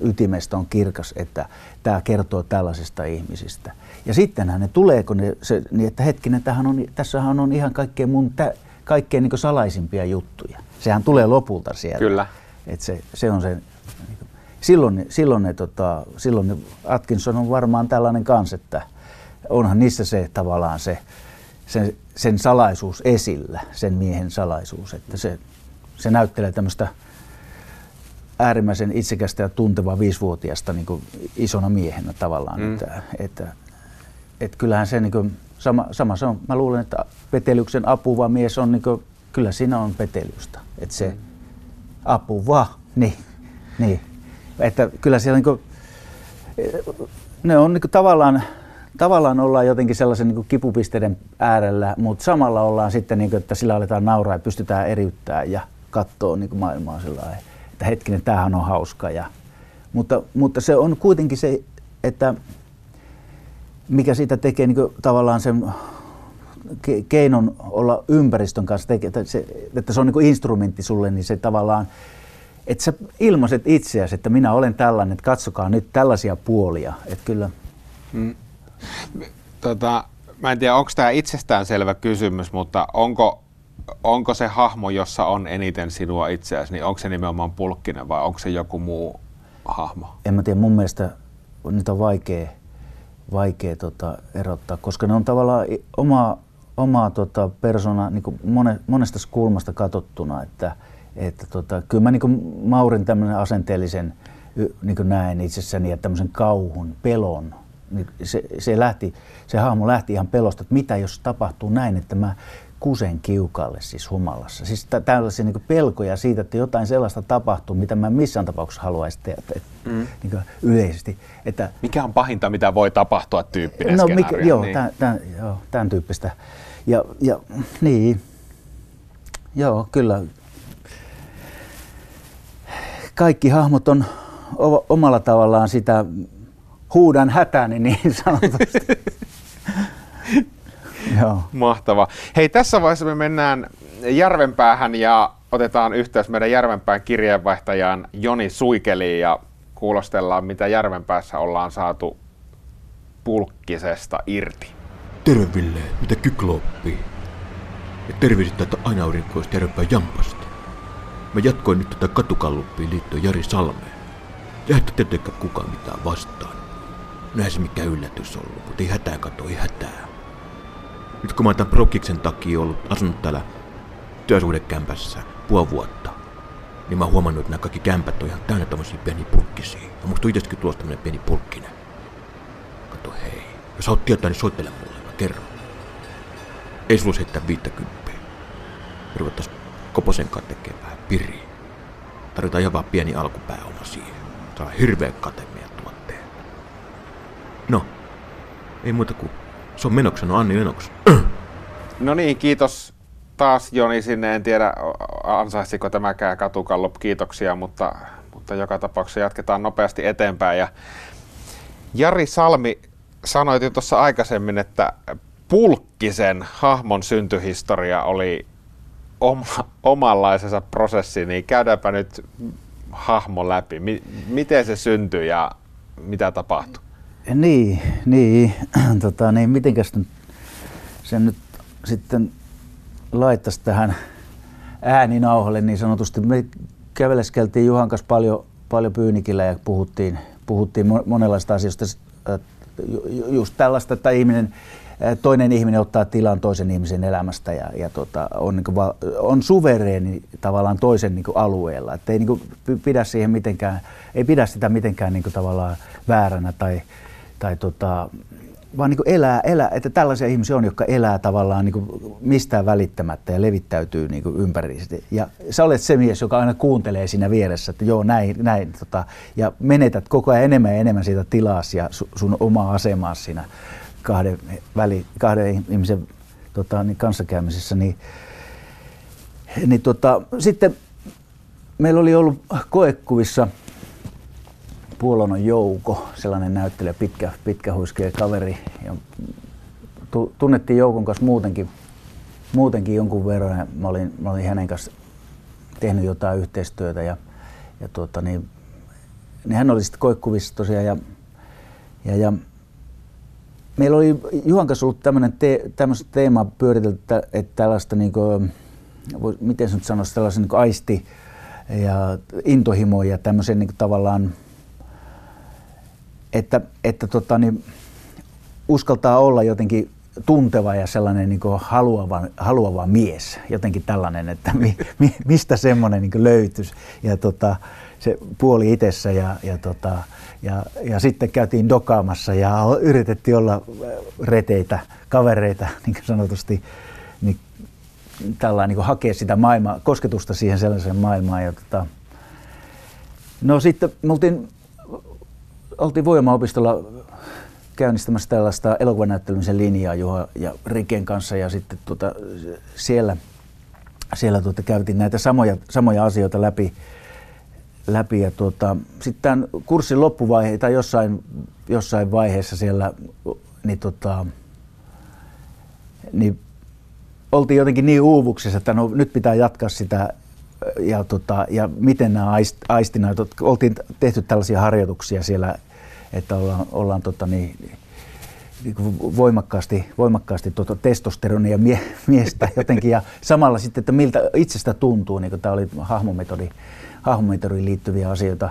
ytimestä on kirkas, että tämä kertoo tällaisista ihmisistä. Ja sittenhän ne tuleeko ne, se, niin että hetkinen, tämähän on, tässähän on ihan kaikkein mun tä, kaikkein niin salaisimpia juttuja. Sehän tulee lopulta sieltä. Kyllä. Et se, se on se, silloin, silloin, ne, tota, silloin ne, Atkinson on varmaan tällainen kans, että onhan niissä se tavallaan se, sen, sen salaisuus esillä, sen miehen salaisuus, että se, se näyttelee tämmöistä äärimmäisen itsekästä ja tuntevaa viisivuotiaasta niin kuin isona miehenä tavallaan. Mm. Että, että, että kyllähän se niin kuin, sama, sama se on. Mä luulen, että petelyksen apuva mies on, niin kuin, kyllä siinä on petelystä. Että se mm. apuva, niin, niin. Että kyllä siellä niin kuin, ne on niin kuin, tavallaan, tavallaan ollaan jotenkin sellaisen niin kipupisteiden äärellä, mutta samalla ollaan sitten, niin kuin, että sillä aletaan nauraa ja pystytään eriyttämään ja katsoa niin maailmaa sillä lailla että hetkinen, tämähän on hauska. Ja, mutta, mutta se on kuitenkin se, että mikä siitä tekee niin tavallaan sen keinon olla ympäristön kanssa, että se, että se on niin instrumentti sulle, niin se tavallaan, että sä ilmaiset itseäsi, että minä olen tällainen, että katsokaa nyt tällaisia puolia. Että kyllä. Mm. Tota, mä en tiedä, onko tämä itsestäänselvä kysymys, mutta onko onko se hahmo, jossa on eniten sinua itseäsi, niin onko se nimenomaan Pulkkinen vai onko se joku muu hahmo? En mä tiedä, mun mielestä niitä on vaikea, vaikea tota, erottaa, koska ne on tavallaan oma, omaa tota, persona niin mone, monesta kulmasta katsottuna, että, että tota, kyllä mä niin Maurin tämmöinen asenteellisen niin näen itsessäni ja tämmöisen kauhun, pelon, niin se, se, lähti, se hahmo lähti ihan pelosta, että mitä jos tapahtuu näin, että mä kusen kiukalle siis humalassa. Siis tä- tällaisia niin pelkoja siitä, että jotain sellaista tapahtuu, mitä mä missään tapauksessa haluaisin tehdä mm. niin yleisesti. Että, mikä on pahinta, mitä voi tapahtua tyyppinen no, mikä, joo, niin. tämän, tämän, joo, tämän tyyppistä. Ja, ja niin, joo, kyllä. Kaikki hahmot on omalla tavallaan sitä huudan hätäni niin sanotusti. Joo. Mahtava. Hei, tässä vaiheessa me mennään Järvenpäähän ja otetaan yhteys meidän Järvenpään kirjeenvaihtajaan Joni Suikeliin ja kuulostellaan, mitä Järvenpäässä ollaan saatu pulkkisesta irti. Terve Ville, mitä kykloppi? Ja terveiset tätä aina aurinkoista Järvenpään jampasta. Mä jatkoin nyt tätä katukalluppiin liittyen Jari Salmeen. Ja että tietenkään kukaan mitään vastaan. Näin se mikä yllätys ollut, mutta ei hätää kato, ei hätää. Nyt kun mä oon tämän Prokiksen takia ollut asunut täällä työsuhdekämpässä puoli vuotta, niin mä oon huomannut, että nämä kaikki kämpät on ihan täynnä tämmöisiä penipulkkisia. Ja musta on itsekin tuossa tämmönen penipulkkinen. Kato hei, jos haluat tietää, niin soittele mulle, mä kerron. Ei sulla heittää viittäkymppiä. Ruvettais Koposen kanssa tekemään vähän piriä. Tarvitaan ihan vaan pieni alkupääoma siihen. Saa hirveä kate meidän tuotteen. No, ei muuta kuin se on menoksena Anni Lenoks. No niin, kiitos taas Joni sinne. En tiedä ansaisiko tämäkään katukallop kiitoksia, mutta, mutta joka tapauksessa jatketaan nopeasti eteenpäin. Ja Jari Salmi sanoit jo tuossa aikaisemmin, että Pulkkisen hahmon syntyhistoria oli oma, omanlaisensa prosessi, niin käydäänpä nyt hahmo läpi. miten se syntyi ja mitä tapahtui? Niin, niin, tota, niin mitenkäs sen nyt sitten laittaisi tähän ääninauhalle niin sanotusti. Me käveleskeltiin Juhan kanssa paljon, paljon Pyynikillä ja puhuttiin, puhuttiin monenlaista asioista. Just tällaista, että ihminen, toinen ihminen ottaa tilan toisen ihmisen elämästä ja, ja tota, on, niin kuin, on suvereeni tavallaan toisen niin kuin, alueella. Että ei niin kuin, pidä siihen mitenkään, ei pidä sitä mitenkään niin kuin, tavallaan vääränä tai, tai tota, vaan niin elää, elää, että tällaisia ihmisiä on, jotka elää tavallaan niin mistään välittämättä ja levittäytyy niin ympäri. Ja sä olet se mies, joka aina kuuntelee siinä vieressä, että joo näin, näin tota, ja menetät koko ajan enemmän ja enemmän siitä tilaa ja sun omaa asemaa siinä kahden, väli, kahden ihmisen tota, niin kanssakäymisessä. Niin, niin tota, sitten meillä oli ollut koekuvissa – Puolonon Jouko, sellainen näyttelijä, pitkä, pitkä huiskea kaveri. Ja tunnettiin Joukon kanssa muutenkin, muutenkin jonkun verran. Ja mä, olin, mä olin hänen kanssa tehnyt jotain yhteistyötä ja, ja tuota, niin, niin hän oli sitten koikkuvissa tosiaan ja, ja, ja meillä oli Juhan kanssa ollut tämmöinen te, teema pyöritelty, että, tällaista niin kuin, miten sanoisi, tällaisen niin aisti ja intohimo ja tämmöisen niin kuin, tavallaan että, että tota, niin, uskaltaa olla jotenkin tunteva ja sellainen niin haluava, haluava mies, jotenkin tällainen, että mi, mi, mistä semmoinen niin löytyisi. Ja tota, se puoli itsessä ja, ja, tota, ja, ja sitten käytiin dokaamassa ja yritettiin olla reteitä, kavereita niin sanotusti, niin tällainen niin hakea sitä maailmaa, kosketusta siihen sellaiseen maailmaan. Ja tota, no sitten me oltiin oltiin Voimaopistolla käynnistämässä tällaista elokuvanäyttelemisen linjaa Juha ja Riken kanssa ja sitten tuota, siellä, siellä tuota, käytiin näitä samoja, samoja asioita läpi. läpi ja tuota, sitten tämän kurssin loppuvaihe tai jossain, jossain vaiheessa siellä niin, tuota, niin oltiin jotenkin niin uuvuksessa, että no, nyt pitää jatkaa sitä ja, tota, ja miten nämä aist, aistina, oltiin tehty tällaisia harjoituksia siellä, että ollaan, ollaan tota, niin, niin voimakkaasti, voimakkaasti tuota testosteronia mie, miestä jotenkin. Ja samalla sitten, että miltä itsestä tuntuu, niin tämä oli hahmometodi, hahmometodiin liittyviä asioita,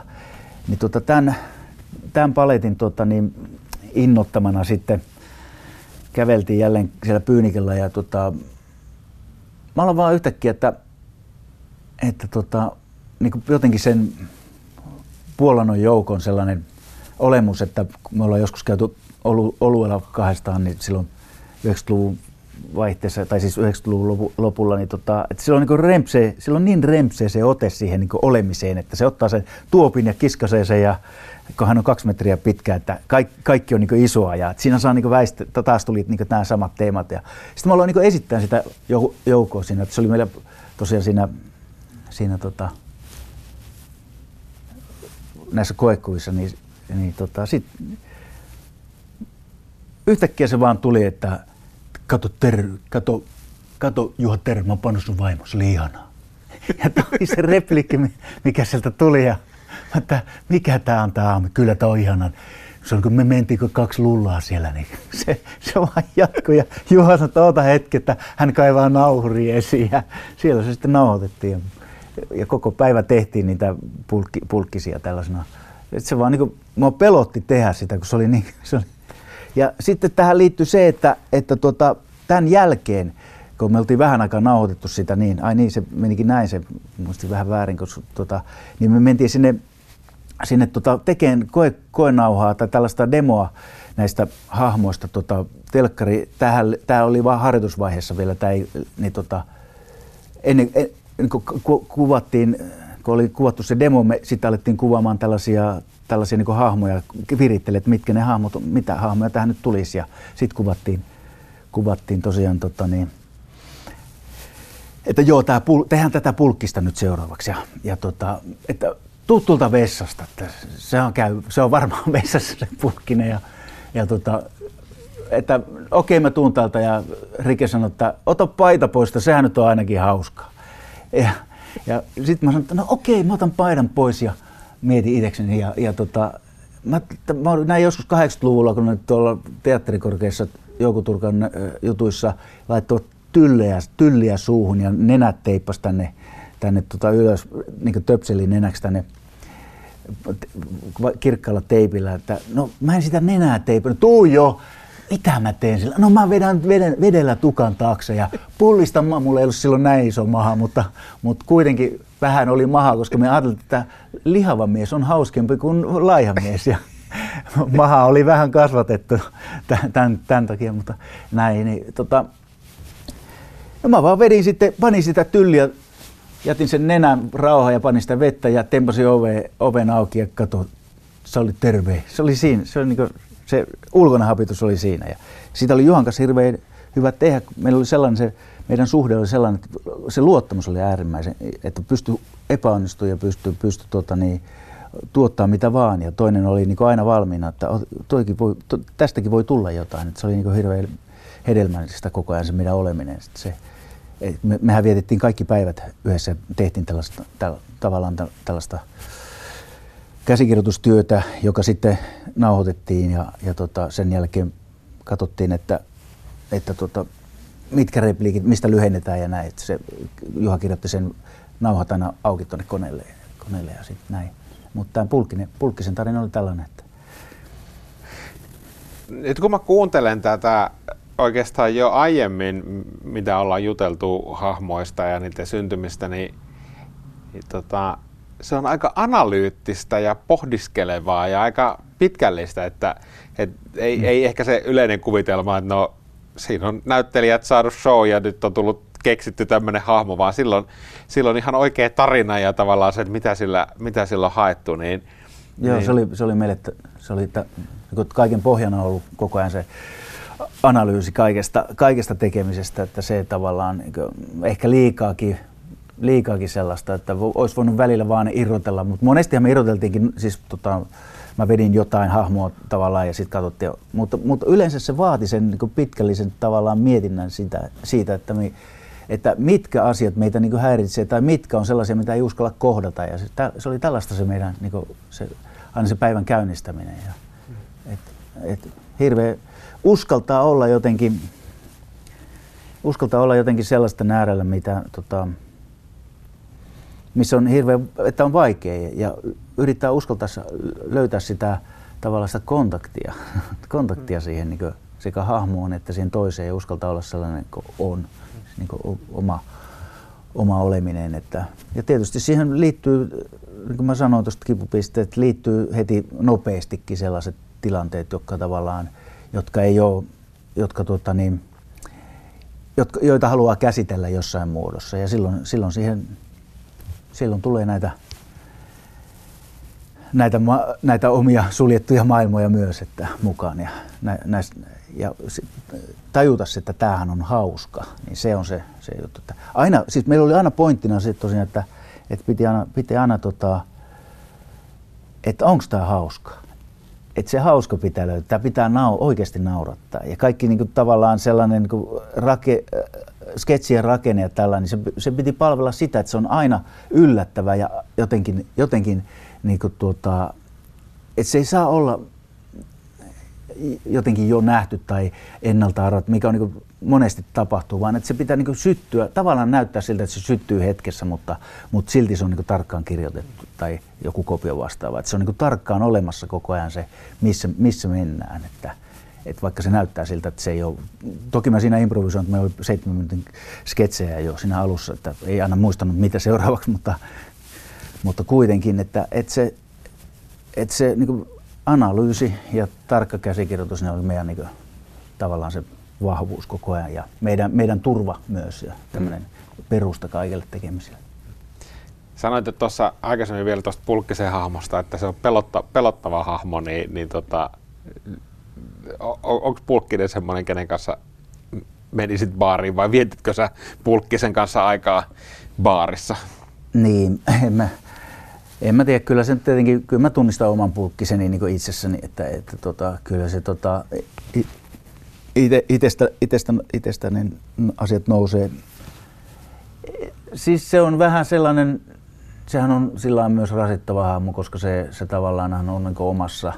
niin tota, tämän, tämän paletin tota, niin innottamana sitten käveltiin jälleen siellä Pyynikellä ja tota, mä olen vaan yhtäkkiä, että että tota, niin jotenkin sen Puolanon joukon sellainen olemus, että me ollaan joskus käyty olu, oluella kahdestaan, niin silloin 90-luvun vaihteessa, tai siis 90-luvun lopulla, niin tota, että sillä on, niin rempsee, sillä on niin rempsee se ote siihen niin olemiseen, että se ottaa sen tuopin ja kiskasee sen ja kun hän on kaksi metriä pitkä, että kaikki, kaikki on niin isoa ja siinä saa niin väistä, taas tuli niin nämä samat teemat. Ja sitten mä aloin niin esittää sitä joukkoa siinä, että se oli meillä tosiaan siinä, siinä tota, näissä koekuvissa, niin, niin tota, sit, yhtäkkiä se vaan tuli, että kato, ter, kato, kato Juha Terve, mä oon sun vaimo, se oli ihanaa. Ja toi se replikki, mikä sieltä tuli ja että mikä tää on aamu, kyllä tää on ihanaa. Se on kun me mentiin kun kaksi lullaa siellä, niin se, se vaan jatkui. Ja Juha sanoi, että oota hetki, että hän kaivaa nauhuri esiin. Ja siellä se sitten nauhoitettiin. Ja koko päivä tehtiin niitä pulkki, pulkkisia tällaisena. Et se vaan niin kuin, mua pelotti tehdä sitä, kun se oli niin... Se oli. Ja sitten tähän liittyy se, että, että tuota, tämän jälkeen, kun me oltiin vähän aikaa nauhoitettu sitä niin, ai niin, se menikin näin, se muistin vähän väärin, koska tuota, niin me mentiin sinne sinne tota, tekemään koe, koenauhaa tai tällaista demoa näistä hahmoista. Tota, telkkari, tämä oli vain harjoitusvaiheessa vielä, tämä ei, niin tota, ennen, en, niin kun ku, kuvattiin, kun oli kuvattu se demo, me sitten alettiin kuvaamaan tällaisia, tällaisia niin hahmoja, virittele, että mitkä ne hahmot, mitä hahmoja tähän nyt tulisi. Ja sitten kuvattiin, kuvattiin tosiaan tota, niin, että joo, tää, tehdään tätä pulkkista nyt seuraavaksi. Ja, ja tota, että tutulta vessasta. Että se, on käy, se on varmaan vessassa se pulkkinen. Ja, ja tota, että okei mä tuun täältä ja Rike sanoi, että ota paita pois, että sehän nyt on ainakin hauskaa. Ja, ja sitten mä sanoin, että no okei, mä otan paidan pois ja mietin itsekseni. Ja, ja tota, mä, mä näin joskus 80-luvulla, kun tuolla teatterikorkeassa Joukoturkan jutuissa laittoi tyllejä, tylliä suuhun ja nenät teippas tänne tänne tota ylös, niin töpselin nenäksi tänne kirkkaalla teipillä, että no mä en sitä nenää teipannut, tuu jo, mitä mä teen sillä? No mä vedän veden, vedellä tukan taakse ja pullista mulla ei ollut silloin näin iso maha, mutta, mutta kuitenkin vähän oli maha, koska me ajattelin, että lihava mies on hauskempi kuin laiha mies. Ja maha oli vähän kasvatettu tämän, tämän takia, mutta näin. Niin, tota, no mä vaan vedin sitten, panin sitä tylliä jätin sen nenän rauha ja panin sitä vettä ja tempasin ove, oven auki ja kato, se oli terve. Se oli siinä, se, oli niin kuin, se ulkona hapitus oli siinä. Ja siitä oli Juhan kanssa hirveän hyvä tehdä. Meillä oli sellainen, se, meidän suhde oli sellainen, että se luottamus oli äärimmäisen, että pystyi epäonnistumaan ja pystyi, pystyi tuota, niin, tuottaa mitä vaan. Ja toinen oli niin aina valmiina, että toikin voi, to, tästäkin voi tulla jotain. Että se oli niin hirveän hedelmällistä koko ajan se meidän oleminen. Sitten se, me, mehän vietettiin kaikki päivät yhdessä, tehtiin tällaista, täl, tavallaan tällaista käsikirjoitustyötä, joka sitten nauhoitettiin ja, ja tota, sen jälkeen katsottiin, että, että tota, mitkä repliikit, mistä lyhennetään ja näin. Se, Juha kirjoitti sen nauhat aina auki tuonne koneelle, koneelle ja sitten näin. Mutta tämä Pulkkinen, Pulkkisen tarina oli tällainen, että nyt kun mä kuuntelen tätä oikeastaan jo aiemmin, mitä ollaan juteltu hahmoista ja niiden syntymistä, niin, niin tota, se on aika analyyttistä ja pohdiskelevaa ja aika pitkällistä, että et ei, mm. ei ehkä se yleinen kuvitelma, että no siinä on näyttelijät saanut show ja nyt on tullut keksitty tämmöinen hahmo, vaan silloin, silloin ihan oikea tarina ja tavallaan se, että mitä sillä, mitä sillä on haettu. Niin, Joo, niin... se, oli, se oli meille, se oli että kaiken pohjana ollut koko ajan se analyysi kaikesta, kaikesta tekemisestä, että se tavallaan niin ehkä liikaakin, liikaakin sellaista, että olisi voinut välillä vaan irrotella, mutta monestihan me irroteltiinkin, siis tota, mä vedin jotain hahmoa tavallaan ja sitten katsottiin, mutta, mutta yleensä se vaati sen niin pitkällisen tavallaan mietinnän siitä, siitä että, me, että mitkä asiat meitä niin häiritsee tai mitkä on sellaisia, mitä ei uskalla kohdata ja se, se oli tällaista se meidän niin se, aina se päivän käynnistäminen. Ja, et, et, hirveä, uskaltaa olla jotenkin, uskaltaa olla jotenkin sellaista äärellä, mitä, tota, missä on hirveän, että on vaikea ja yrittää uskaltaa löytää sitä tavallaan sitä kontaktia, kontaktia mm. siihen niin kuin, sekä hahmoon että siihen toiseen ja uskaltaa olla sellainen kuin on, niin kuin oma, oma oleminen. Että, ja tietysti siihen liittyy, niin kuin mä sanoin tuosta kipupisteet, liittyy heti nopeastikin sellaiset tilanteet, jotka tavallaan jotka ei ole, jotka tota niin, jotka, joita haluaa käsitellä jossain muodossa. Ja silloin, silloin, siihen, silloin tulee näitä, näitä, näitä omia suljettuja maailmoja myös että mukaan. Ja, nä, näistä, ja tajuta, että tämähän on hauska, niin se on se, se juttu. Että aina, siis meillä oli aina pointtina se tosiaan, että, että piti aina, piti aina tota, että onko tämä hauska. Että se hauska pitää löytää, pitää nau, oikeasti naurattaa. Ja kaikki niin kuin, tavallaan sellainen niin kuin, rake, sketsien rakenne ja tällainen, niin se, se piti palvella sitä, että se on aina yllättävä ja jotenkin, jotenkin niin kuin, tuota, että se ei saa olla jotenkin jo nähty tai ennalta arvattu, mikä on niin monesti tapahtuu, vaan että se pitää niin syttyä, tavallaan näyttää siltä, että se syttyy hetkessä, mutta, mutta silti se on niin tarkkaan kirjoitettu tai joku kopio vastaava. Että se on niin tarkkaan olemassa koko ajan se, missä, missä mennään. Että, että vaikka se näyttää siltä, että se ei ole... Toki mä siinä improvisoin, että meillä oli seitsemän minuutin sketsejä jo siinä alussa, että ei aina muistanut mitä seuraavaksi, mutta, mutta kuitenkin, että, että se, että se niin analyysi ja tarkka käsikirjoitus, ne oli meidän niin kuin, tavallaan se vahvuus koko ajan ja meidän, meidän turva myös ja tämmöinen mm. perusta kaikelle tekemiselle. Sanoit että tuossa aikaisemmin vielä tuosta pulkkisen hahmosta, että se on pelotta, pelottava hahmo, niin, niin tota, on, onko pulkkinen semmoinen, kenen kanssa menisit baariin vai vietitkö sä pulkkisen kanssa aikaa baarissa? Niin, en mä, en mä tiedä, kyllä se tietenkin, kyllä mä tunnistan oman pulkkiseni niin itsessäni, että, että tota, kyllä se tota, ite, itestä, itestä, itestä niin asiat nousee. Siis se on vähän sellainen, sehän on sillä myös rasittava hahmo, koska se, se tavallaan on niin omassa,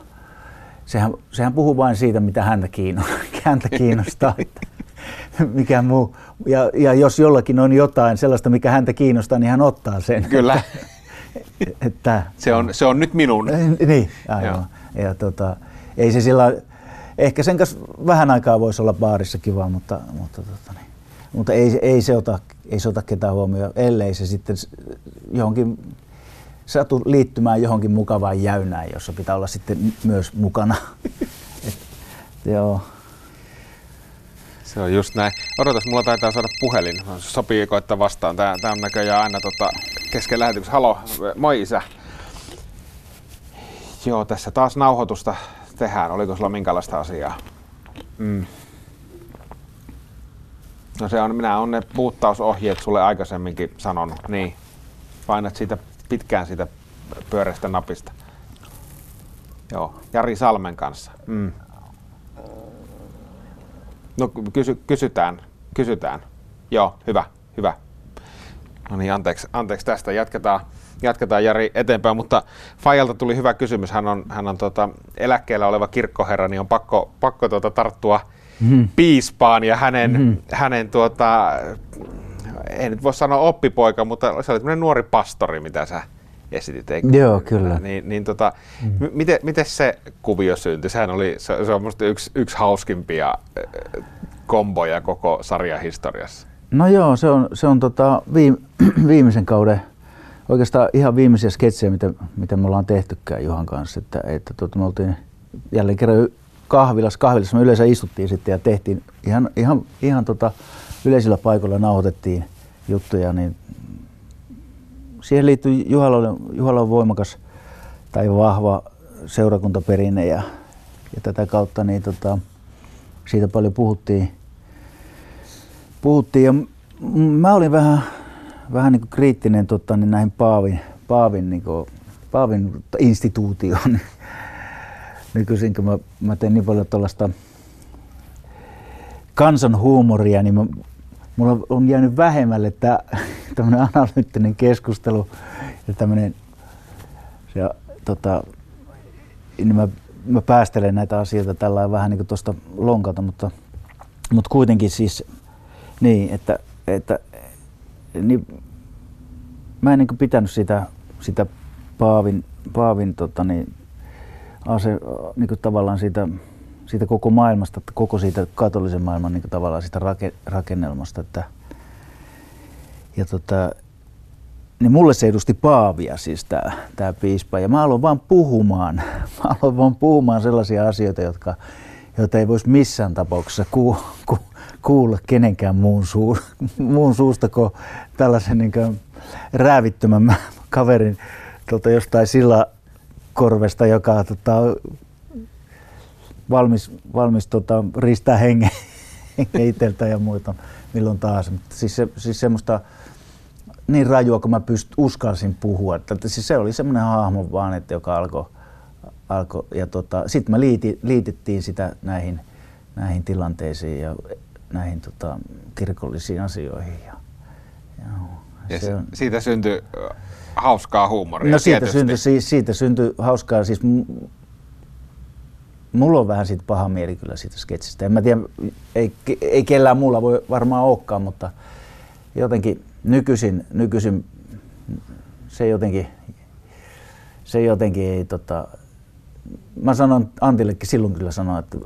sehän, sehän puhuu vain siitä, mitä häntä kiinnostaa, häntä kiinnostaa mikä muu. Ja, ja jos jollakin on jotain sellaista, mikä häntä kiinnostaa, niin hän ottaa sen. Kyllä. että, se, on, se on nyt minun. Niin, aivan. Ja tota, ei se sillä ehkä sen kanssa vähän aikaa voisi olla baarissa kiva, mutta, mutta, tota, niin. mutta ei, ei, se ota, ei se ota ketään huomioon, ellei se sitten johonkin satu liittymään johonkin mukavaan jäynään, jossa pitää olla sitten myös mukana. Et, joo. Se on just näin. Odotas, mulla taitaa saada puhelin. Sopii koittaa vastaan. Tää, tää on näköjään aina tota, kesken lähetyksen. Halo, moi isä. Joo, tässä taas nauhoitusta tehdään? Oliko sulla minkälaista asiaa? Mm. No se on, minä olen ne puuttausohjeet sulle aikaisemminkin sanonut. Niin. Painat siitä pitkään siitä pyöreästä napista. Joo, Jari Salmen kanssa. Mm. No kysy, kysytään, kysytään. Joo, hyvä, hyvä. No niin, anteeksi, anteeksi tästä. Jatketaan jatketaan Jari eteenpäin, mutta Fajalta tuli hyvä kysymys. Hän on, hän on tota, eläkkeellä oleva kirkkoherra, niin on pakko, pakko tuota, tarttua mm-hmm. piispaan ja hänen, mm-hmm. hänen tuota, ei nyt voi sanoa oppipoika, mutta se oli tämmöinen nuori pastori, mitä sä esitit. Eikö? Joo, kyllä. Niin, niin tota, mm. miten, miten se kuvio syntyi? Sehän oli, se, se on musta yksi, yksi hauskimpia komboja koko sarjan historiassa. No joo, se on, se on tota, viime, viimeisen kauden oikeastaan ihan viimeisiä sketsejä, mitä, mitä me ollaan tehtykään Juhan kanssa. Että, että tuota, me oltiin jälleen kerran kahvilassa, kahvilassa me yleensä istuttiin sitten ja tehtiin ihan, ihan, ihan tota, yleisillä paikoilla nauhoitettiin juttuja, niin siihen liittyy Juhalla, on voimakas tai vahva seurakuntaperinne ja, ja tätä kautta niin tota, siitä paljon puhuttiin. puhuttiin ja mä olin vähän vähän niin kriittinen tota, niin näihin Paavin, Paavin, niin kuin, Paavin instituutioon. Nykyisin kun mä, mä teen niin paljon tuollaista kansanhuumoria, niin mä, mulla on jäänyt vähemmälle tämä analyyttinen keskustelu ja tämmöinen, se, tota, niin mä, mä päästelen näitä asioita tällä vähän niin kuin tuosta lonkalta, mutta, mutta kuitenkin siis niin, että, että niin mä en niin pitänyt sitä, sitä Paavin, Paavin tota niin, ase, niin tavallaan siitä, siitä koko maailmasta, koko siitä katolisen maailman niin tavallaan siitä rake, rakennelmasta. Että, ja tota, niin mulle se edusti Paavia siis tämä tää piispa. Ja mä aloin vaan puhumaan, mä aloin vaan puhumaan sellaisia asioita, jotka, joita ei voisi missään tapauksessa ku, ku, kuulla kenenkään muun, suu, muun suusta kuin tällaisen niin kuin räävittömän kaverin tuota, jostain sillä korvesta, joka tota, valmis, valmis tota, riistää hengen, itseltä ja muita milloin taas. Mutta siis, se, siis semmoista niin rajua, kun mä pyst, uskalsin puhua. Että, siis se oli semmoinen hahmo vaan, että joka alkoi alko, ja tota, sitten me liiti, liitettiin sitä näihin, näihin tilanteisiin ja näihin tota, kirkollisiin asioihin. Ja, ja, ja se on, siitä syntyi hauskaa huumoria. No siitä syntyi, siitä syntyi hauskaa. Siis mulla on vähän siitä paha mieli kyllä siitä sketsistä. En mä tiedä, ei, ei kellään muulla voi varmaan olekaan, mutta jotenkin nykyisin, nykyisin se jotenkin, se jotenkin ei tota, mä sanon Antillekin silloin kyllä sanoin, että,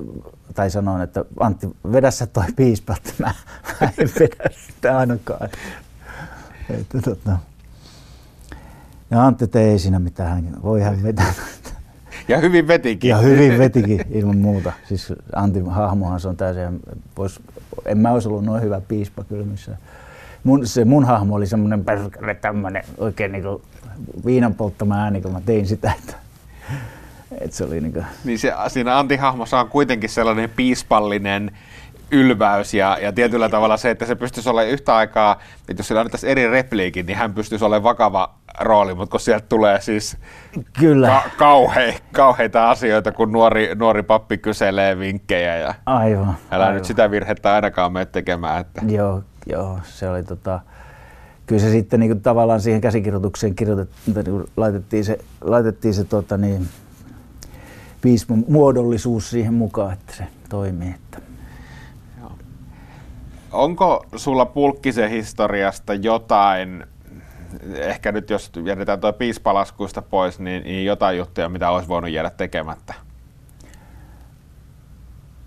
tai sanoin, että Antti, vedä sä toi piispa, että mä, mä en vedä sitä ainakaan. Että, tota. Ja Antti ei siinä mitään, voi hän vetää. Ja hyvin vetikin. Ja hyvin vetikin ilman muuta. Siis Antti hahmohan se on täysin, vois, en mä olisi ollut noin hyvä piispa kyllä missä. Mun, se mun hahmo oli semmoinen perkele tämmönen oikein niinku viinan polttama ääni, kun mä tein sitä. Että et se oli niinku... Niin se, siinä Antti-hahmossa on kuitenkin sellainen piispallinen ylväys ja, ja tietyllä tavalla se, että se pystyisi olemaan yhtä aikaa, että jos sillä annettaisiin eri repliikin, niin hän pystyisi olemaan vakava rooli, mutta kun sieltä tulee siis Kyllä. Ka- kauhe, kauheita asioita, kun nuori, nuori pappi kyselee vinkkejä ja aivan, älä aivan. nyt sitä virhettä ainakaan mene tekemään. Että. Joo, joo, se oli tota, kyllä se sitten niin kuin, tavallaan siihen käsikirjoitukseen kirjoitettiin, niin laitettiin se, laitettiin se tota, niin, muodollisuus siihen mukaan, että se toimii. Että. Onko sulla pulkkisen historiasta jotain, ehkä nyt jos jätetään tuo piispalaskuista pois, niin, niin jotain juttuja, mitä olisi voinut jäädä tekemättä?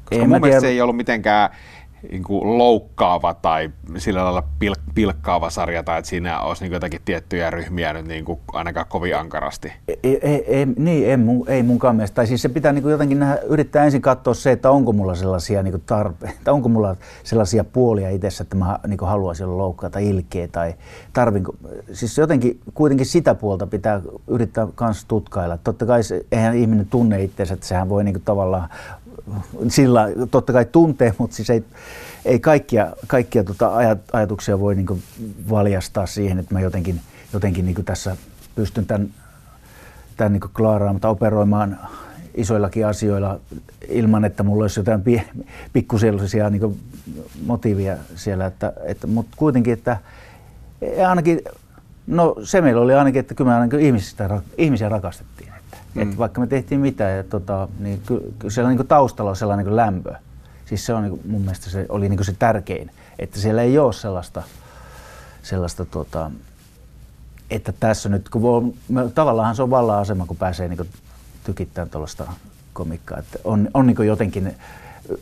Koska ei, mun mielestä se ei ollut mitenkään niin kuin loukkaava tai sillä lailla pil- pilkkaava sarja, tai että siinä olisi niin jotakin tiettyjä ryhmiä nyt niin kuin ainakaan kovin ankarasti. Ei, ei, ei, niin, ei, mun, ei munkaan mielestä. Tai siis se pitää niin kuin jotenkin nähdä, yrittää ensin katsoa se, että onko mulla sellaisia niin tarpeita, onko mulla sellaisia puolia itsessä, että mä niin kuin haluaisin olla loukkaa tai ilkeä, tai tarvinko, siis jotenkin kuitenkin sitä puolta pitää yrittää myös tutkailla. Totta kai se, eihän ihminen tunne itsensä, että sehän voi niin kuin tavallaan sillä totta kai tuntee, mutta siis ei, ei kaikkia, kaikkia tota ajat, ajatuksia voi niin valjastaa siihen, että mä jotenkin, jotenkin niin tässä pystyn tämän, tämän niin klaaraamaan tai operoimaan isoillakin asioilla ilman, että mulla olisi jotain pikkusellaisia niin motiivia siellä. Että, että, mutta kuitenkin, että ainakin, no se meillä oli ainakin, että kyllä me ainakin ihmisistä, ihmisiä rakastettiin. Mm. Et vaikka me tehtiin mitä, ja tota, niin ky, ky, siellä niin taustalla on sellainen niin lämpö. Siis se on niin mun mielestä se oli niin se tärkein, että siellä ei ole sellaista, sellaista tota, että tässä nyt, kun voi, tavallaan se on vallan-asema, kun pääsee niin tykittämään tuollaista komikkaa. Että on, on niin jotenkin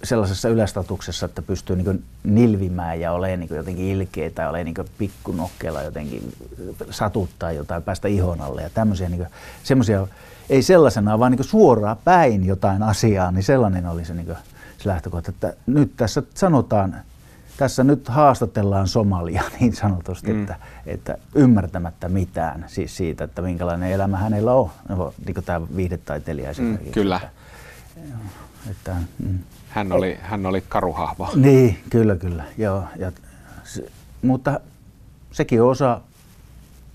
sellaisessa ylästatuksessa, että pystyy niin nilvimään ja olemaan niin jotenkin ilkeä tai olemaan niin pikkunokkeella jotenkin satuttaa jotain, päästä ihon alle ja tämmöisiä niin semmoisia ei sellaisena, vaan niin suoraan päin jotain asiaa, niin sellainen oli se, niin se lähtökohta, että nyt tässä sanotaan, tässä nyt haastatellaan Somalia niin sanotusti, mm. että, että ymmärtämättä mitään siis siitä, että minkälainen elämä hänellä on, no, niin kuin tämä viihdetaiteilija mm, Kyllä. Että, että, mm. hän, oli, hän oli karuhahmo. Niin, kyllä, kyllä. Joo, ja, se, mutta sekin on osa,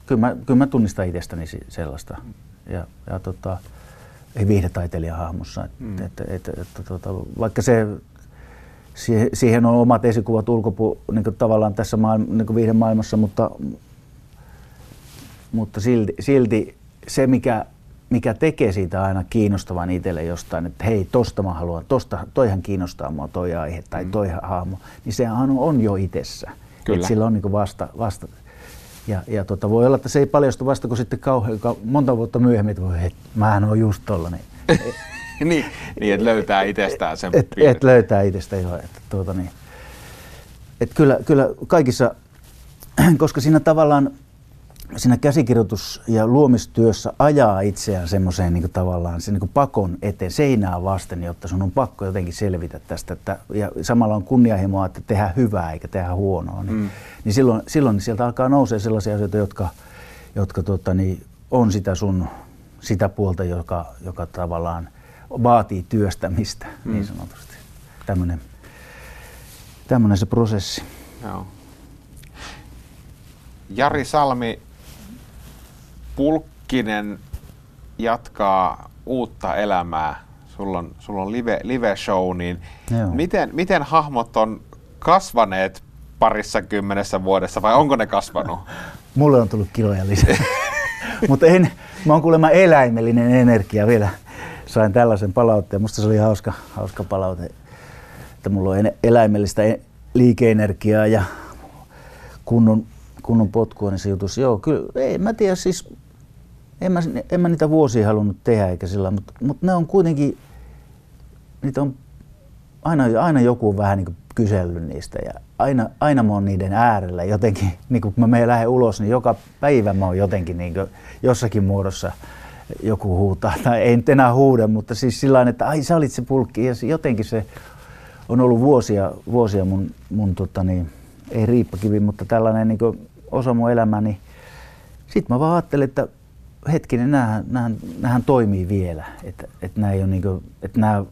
kyllä mä, kyllä mä tunnistan itsestäni sellaista ja, ja tota, ei viihdetaiteilijan hahmossa. Mm. Et, et, et, et, tota, vaikka se, siihen, siihen on omat esikuvat ulkopu, niin tavallaan tässä maailma, niin viihdemaailmassa, mutta, mutta silti, silti se, mikä, mikä tekee siitä aina kiinnostavan itselle jostain, että hei, tosta mä haluan, tosta, toihan kiinnostaa mua toi aihe tai mm. toi hahmo, niin sehän on, on jo itsessä. Kyllä. Et sillä on niin vasta, vasta, ja, ja tota, voi olla, että se ei paljastu vasta kun sitten kauhean, monta vuotta myöhemmin, että voi, että mähän on just tollanen. niin, niin, että löytää itsestään sen et, et löytää itsestään, joo. Että, tuota, niin. et kyllä, kyllä kaikissa, koska siinä tavallaan siinä käsikirjoitus- ja luomistyössä ajaa itseään semmoiseen niin tavallaan se niin pakon eteen seinää vasten, jotta sun on pakko jotenkin selvitä tästä. Että, ja samalla on kunnianhimoa, että tehdään hyvää eikä tehdä huonoa. Niin, mm. niin silloin, silloin sieltä alkaa nousee sellaisia asioita, jotka, jotka tota, niin, on sitä sun sitä puolta, joka, joka tavallaan vaatii työstämistä mm. niin sanotusti. Tämmöinen, tämmöinen se prosessi. Joo. Jari Salmi, Pulkkinen jatkaa uutta elämää. Sulla on, sulla on live, live show, niin miten, miten hahmot on kasvaneet parissa kymmenessä vuodessa vai onko ne kasvanut? Mulle on tullut kiloja lisää. Mutta en, mä oon kuulemma eläimellinen energia vielä. Sain tällaisen palautteen. Musta se oli hauska, hauska palaute, että mulla on eläimellistä e-, liikeenergiaa ja kunnon, kunnon potkua niin se jutus. Joo, kyllä, ei, mä tiedä siis, en mä, en mä niitä vuosia halunnut tehdä eikä sillä, mutta, mutta ne on kuitenkin, niitä on aina, aina joku on vähän niin kuin kysellyt niistä ja aina, aina mä oon niiden äärellä jotenkin, niin kun mä menen lähden ulos, niin joka päivä mä oon jotenkin niin jossakin muodossa joku huutaa, tai ei nyt enää huuda, mutta siis sillä että ai sä olit se pulkki, ja jotenkin se on ollut vuosia, vuosia mun, mun tota niin, ei riippakivi, mutta tällainen niin osa mun elämäni. Sitten mä vaan ajattelin, että hetkinen, näähän, näähän, näähän toimii vielä, että, ei ole niin kuin, että nää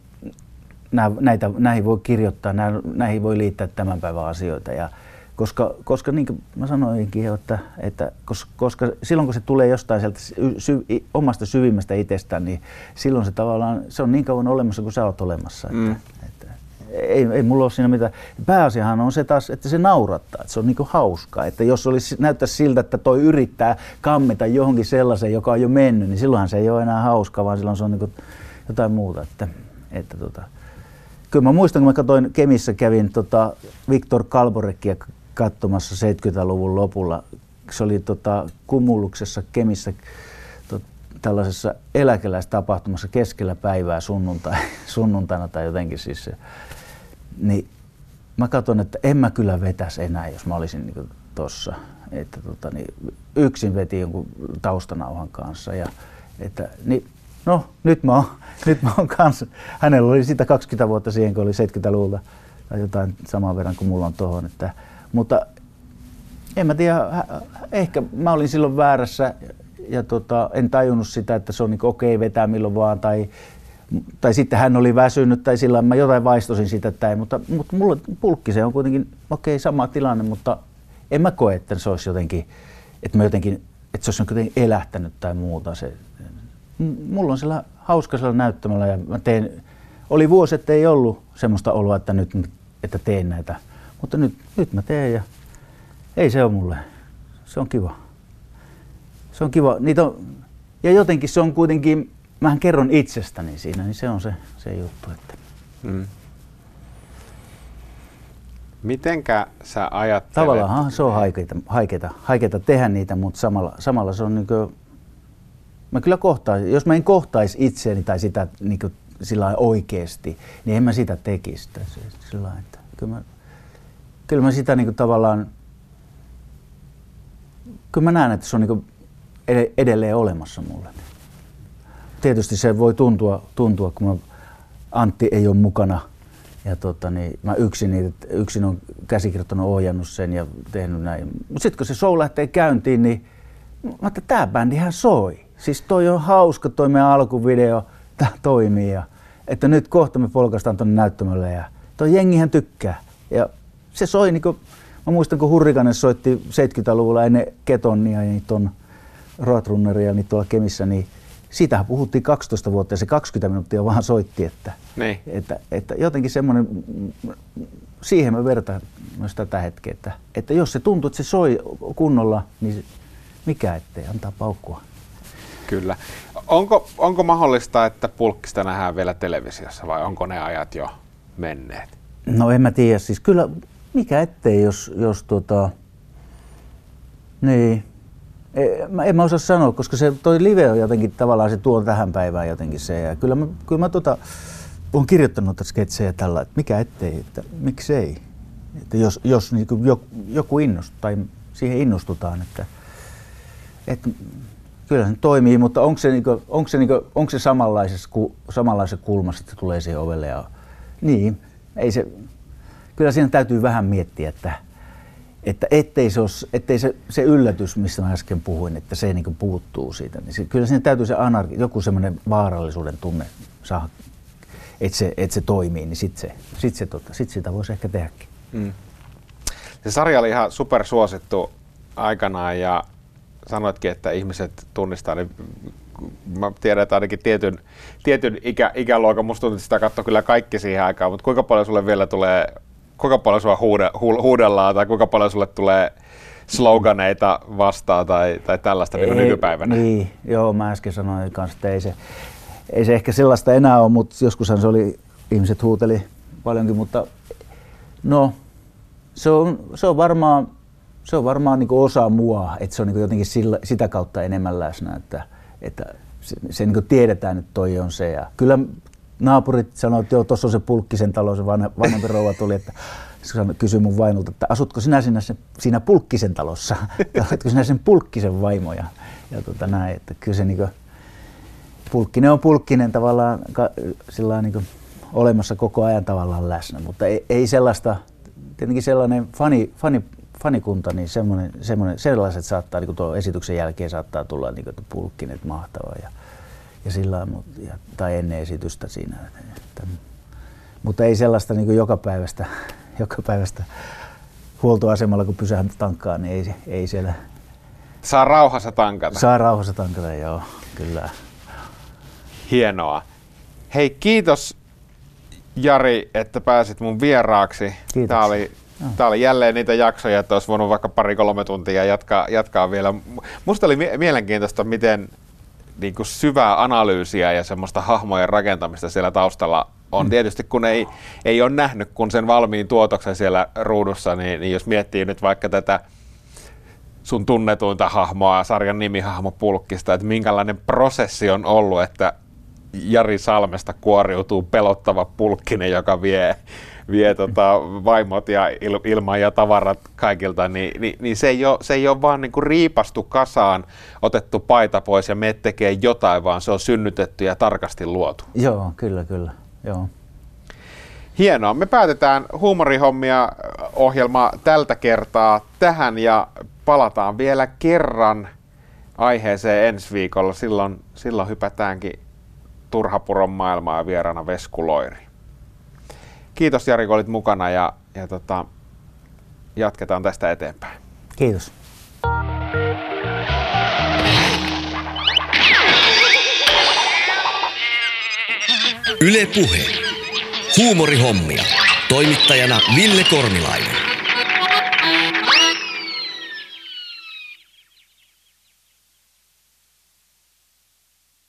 nää, näitä, näihin voi kirjoittaa, nää, näihin voi liittää tämän päivän asioita. Ja koska, koska niin kuin mä sanoinkin, että, että koska, koska silloin kun se tulee jostain sieltä sy, omasta syvimmästä itsestään, niin silloin se tavallaan, se on niin kauan olemassa kuin sä oot olemassa. Että, mm. Ei, ei mulla ole siinä mitään. Pääasiahan on se taas, että se naurattaa, että se on niinku hauskaa. Että jos olisi, näyttäisi siltä, että toi yrittää kammeta johonkin sellaisen, joka on jo mennyt, niin silloinhan se ei ole enää hauskaa, vaan silloin se on niinku jotain muuta. Että, että tota, kyllä mä muistan, kun mä katsoin Kemissä, kävin tota Viktor Kalborekia katsomassa 70-luvun lopulla. Se oli tota, Kumuluksessa Kemissä tällaisessa eläkeläistapahtumassa keskellä päivää sunnuntai, sunnuntaina tai jotenkin siis. Niin mä katson, että en mä kyllä vetäisi enää, jos mä olisin niin tuossa. Että tota, niin yksin veti jonkun taustanauhan kanssa. Ja, että, niin no nyt mä oon, nyt mä oon kanssa. Hänellä oli sitä 20 vuotta siihen, kun oli 70-luvulta tai jotain saman verran kuin mulla on tuohon. Että, mutta en mä tiedä, ehkä mä olin silloin väärässä ja tota, en tajunnut sitä, että se on niin okei okay, vetää milloin vaan tai, tai sitten hän oli väsynyt tai sillä mä jotain vaistosin sitä tai, mutta, mutta mulla pulkki se on kuitenkin okei okay, sama tilanne, mutta en mä koe, että se olisi jotenkin, että mä jotenkin, että se olisi jotenkin elähtänyt tai muuta. Se, mulla on siellä hauska siellä näyttämällä ja mä teen, oli vuosi, että ei ollut semmoista oloa, että nyt että teen näitä, mutta nyt, nyt mä teen ja ei se ole mulle. Se on kiva. Se on kiva. Niitä on, ja jotenkin se on kuitenkin, mähän kerron itsestäni siinä, niin se on se, se juttu. Että. Mm. Mitenkä sä ajattelet? Tavallaan se on haikeita, haikeita, haikeita tehdä niitä, mutta samalla, samalla se on niin kuin, mä kyllä kohtaisin, jos mä en kohtaisi itseäni tai sitä niin kuin sillä oikeasti, niin en mä sitä tekisi. Sillä että kyllä, mä, kyllä mä sitä niin kuin tavallaan, kyllä mä näen, että se on niin kuin edelleen olemassa mulle. Tietysti se voi tuntua, tuntua kun mä, Antti ei ole mukana ja tota, niin, mä yksin, yksin on käsikirjoittanut, ohjannut sen ja tehnyt näin. Mutta sitten kun se show lähtee käyntiin, niin mä että tämä bändihän soi. Siis toi on hauska, toi meidän alkuvideo, tämä toimii. Ja, että nyt kohta me polkaistaan tuonne näyttämölle ja toi jengihän tykkää. Ja se soi niinku, mä muistan kun Hurrikanen soitti 70-luvulla ennen Ketonnia ja niitä on Roadrunneria niin tuolla Kemissä, niin siitähän puhuttiin 12 vuotta ja se 20 minuuttia vaan soitti, että, niin. että, että jotenkin semmoinen, siihen mä vertaan myös tätä hetkeä, että, että jos se tuntuu, että se soi kunnolla, niin mikä ettei antaa paukkua. Kyllä. Onko, onko mahdollista, että pulkkista nähdään vielä televisiossa vai onko ne ajat jo menneet? No en mä tiedä. Siis kyllä, mikä ettei, jos, jos tota... Niin. En, mä osaa sanoa, koska se toi live on jotenkin tavallaan se tuo tähän päivään jotenkin se. Ja kyllä mä, kyllä mä tota, olen kirjoittanut sketsejä tällä, että mikä ettei, että miksei. Että jos, jos niin joku, joku innostuu tai siihen innostutaan, että että kyllä se toimii, mutta onko se, niinku, onko se, niinku, onko se samanlaisessa, samanlaisessa kulmassa, että tulee siihen ovelle ja niin, ei se, kyllä siinä täytyy vähän miettiä, että, että ettei, se, os, ettei se, se yllätys, mistä mä äsken puhuin, että se niin puuttuu siitä, niin se, kyllä siinä täytyy se anarki, joku semmoinen vaarallisuuden tunne saada, että se, että se toimii, niin sitten se, sit se, tota, sit sitä voisi ehkä tehdäkin. Mm. Se sarja oli ihan supersuosittu aikanaan ja sanoitkin, että ihmiset tunnistaa, niin mä tiedän, että ainakin tietyn, tietyn ikä, ikäluokan, musta tuntuu, että sitä katsoo kyllä kaikki siihen aikaan, mutta kuinka paljon sulle vielä tulee, kuinka paljon sua huude, hu, huudellaan tai kuinka paljon sulle tulee sloganeita vastaan tai, tai tällaista niin nykypäivänä? Niin, joo, mä äsken sanoin kanssa, että ei se, ei se ehkä sellaista enää ole, mutta joskushan se oli, ihmiset huuteli paljonkin, mutta no, se on, se on varmaan se on varmaan niin osa mua, että se on niin jotenkin sillä, sitä kautta enemmän läsnä, että, että se, se niin tiedetään, että toi on se. Ja kyllä naapurit sanoivat, että joo, tuossa on se Pulkkisen talo, se vanhempi rouva tuli, että kysyi mun vaimolta, että asutko sinä siinä, siinä Pulkkisen talossa, oletko sinä sen Pulkkisen vaimo, ja, ja tota näin, että kyllä se niin kuin, Pulkkinen on Pulkkinen tavallaan sillä niin kuin, olemassa koko ajan tavallaan läsnä, mutta ei, ei sellaista, tietenkin sellainen fani, fani fanikunta, niin semmoinen, semmoinen, sellaiset saattaa, niin tuon esityksen jälkeen saattaa tulla niin kuin, pulkkinen, mahtava ja, ja sillä ja, tai ennen esitystä siinä. Että, mutta ei sellaista niin joka päivästä, joka päivästä huoltoasemalla, kun pysähdyt tankkaan, niin ei, ei siellä... Saa rauhassa tankata. Saa rauhassa tankata, joo, kyllä. Hienoa. Hei, kiitos Jari, että pääsit mun vieraaksi. Kiitos. Tämä oli Tämä oli jälleen niitä jaksoja, että olisi voinut vaikka pari-kolme tuntia jatkaa, jatkaa vielä. Musta oli mielenkiintoista, miten niin kuin syvää analyysiä ja semmoista hahmojen rakentamista siellä taustalla on. Mm. Tietysti kun ei, ei ole nähnyt kun sen valmiin tuotoksen siellä ruudussa, niin, niin jos miettii nyt vaikka tätä sun tunnetuinta hahmoa, sarjan nimihahmo Pulkkista, että minkälainen prosessi on ollut, että Jari Salmesta kuoriutuu pelottava pulkkinen, joka vie vie tota vaimot ja il, ilman ja tavarat kaikilta, niin, niin, niin se, ei ole, se ei ole vaan niin kuin riipastu kasaan, otettu paita pois ja me tekee jotain, vaan se on synnytetty ja tarkasti luotu. Joo, kyllä, kyllä. Joo. Hienoa. Me päätetään huumorihommia ohjelma tältä kertaa tähän ja palataan vielä kerran aiheeseen ensi viikolla. Silloin, silloin hypätäänkin Turhapuron maailmaa vieraana Veskuloiri kiitos Jari, kun olit mukana ja, ja tota, jatketaan tästä eteenpäin. Kiitos. Yle Puhe. Huumorihommia. Toimittajana Ville Kornilainen.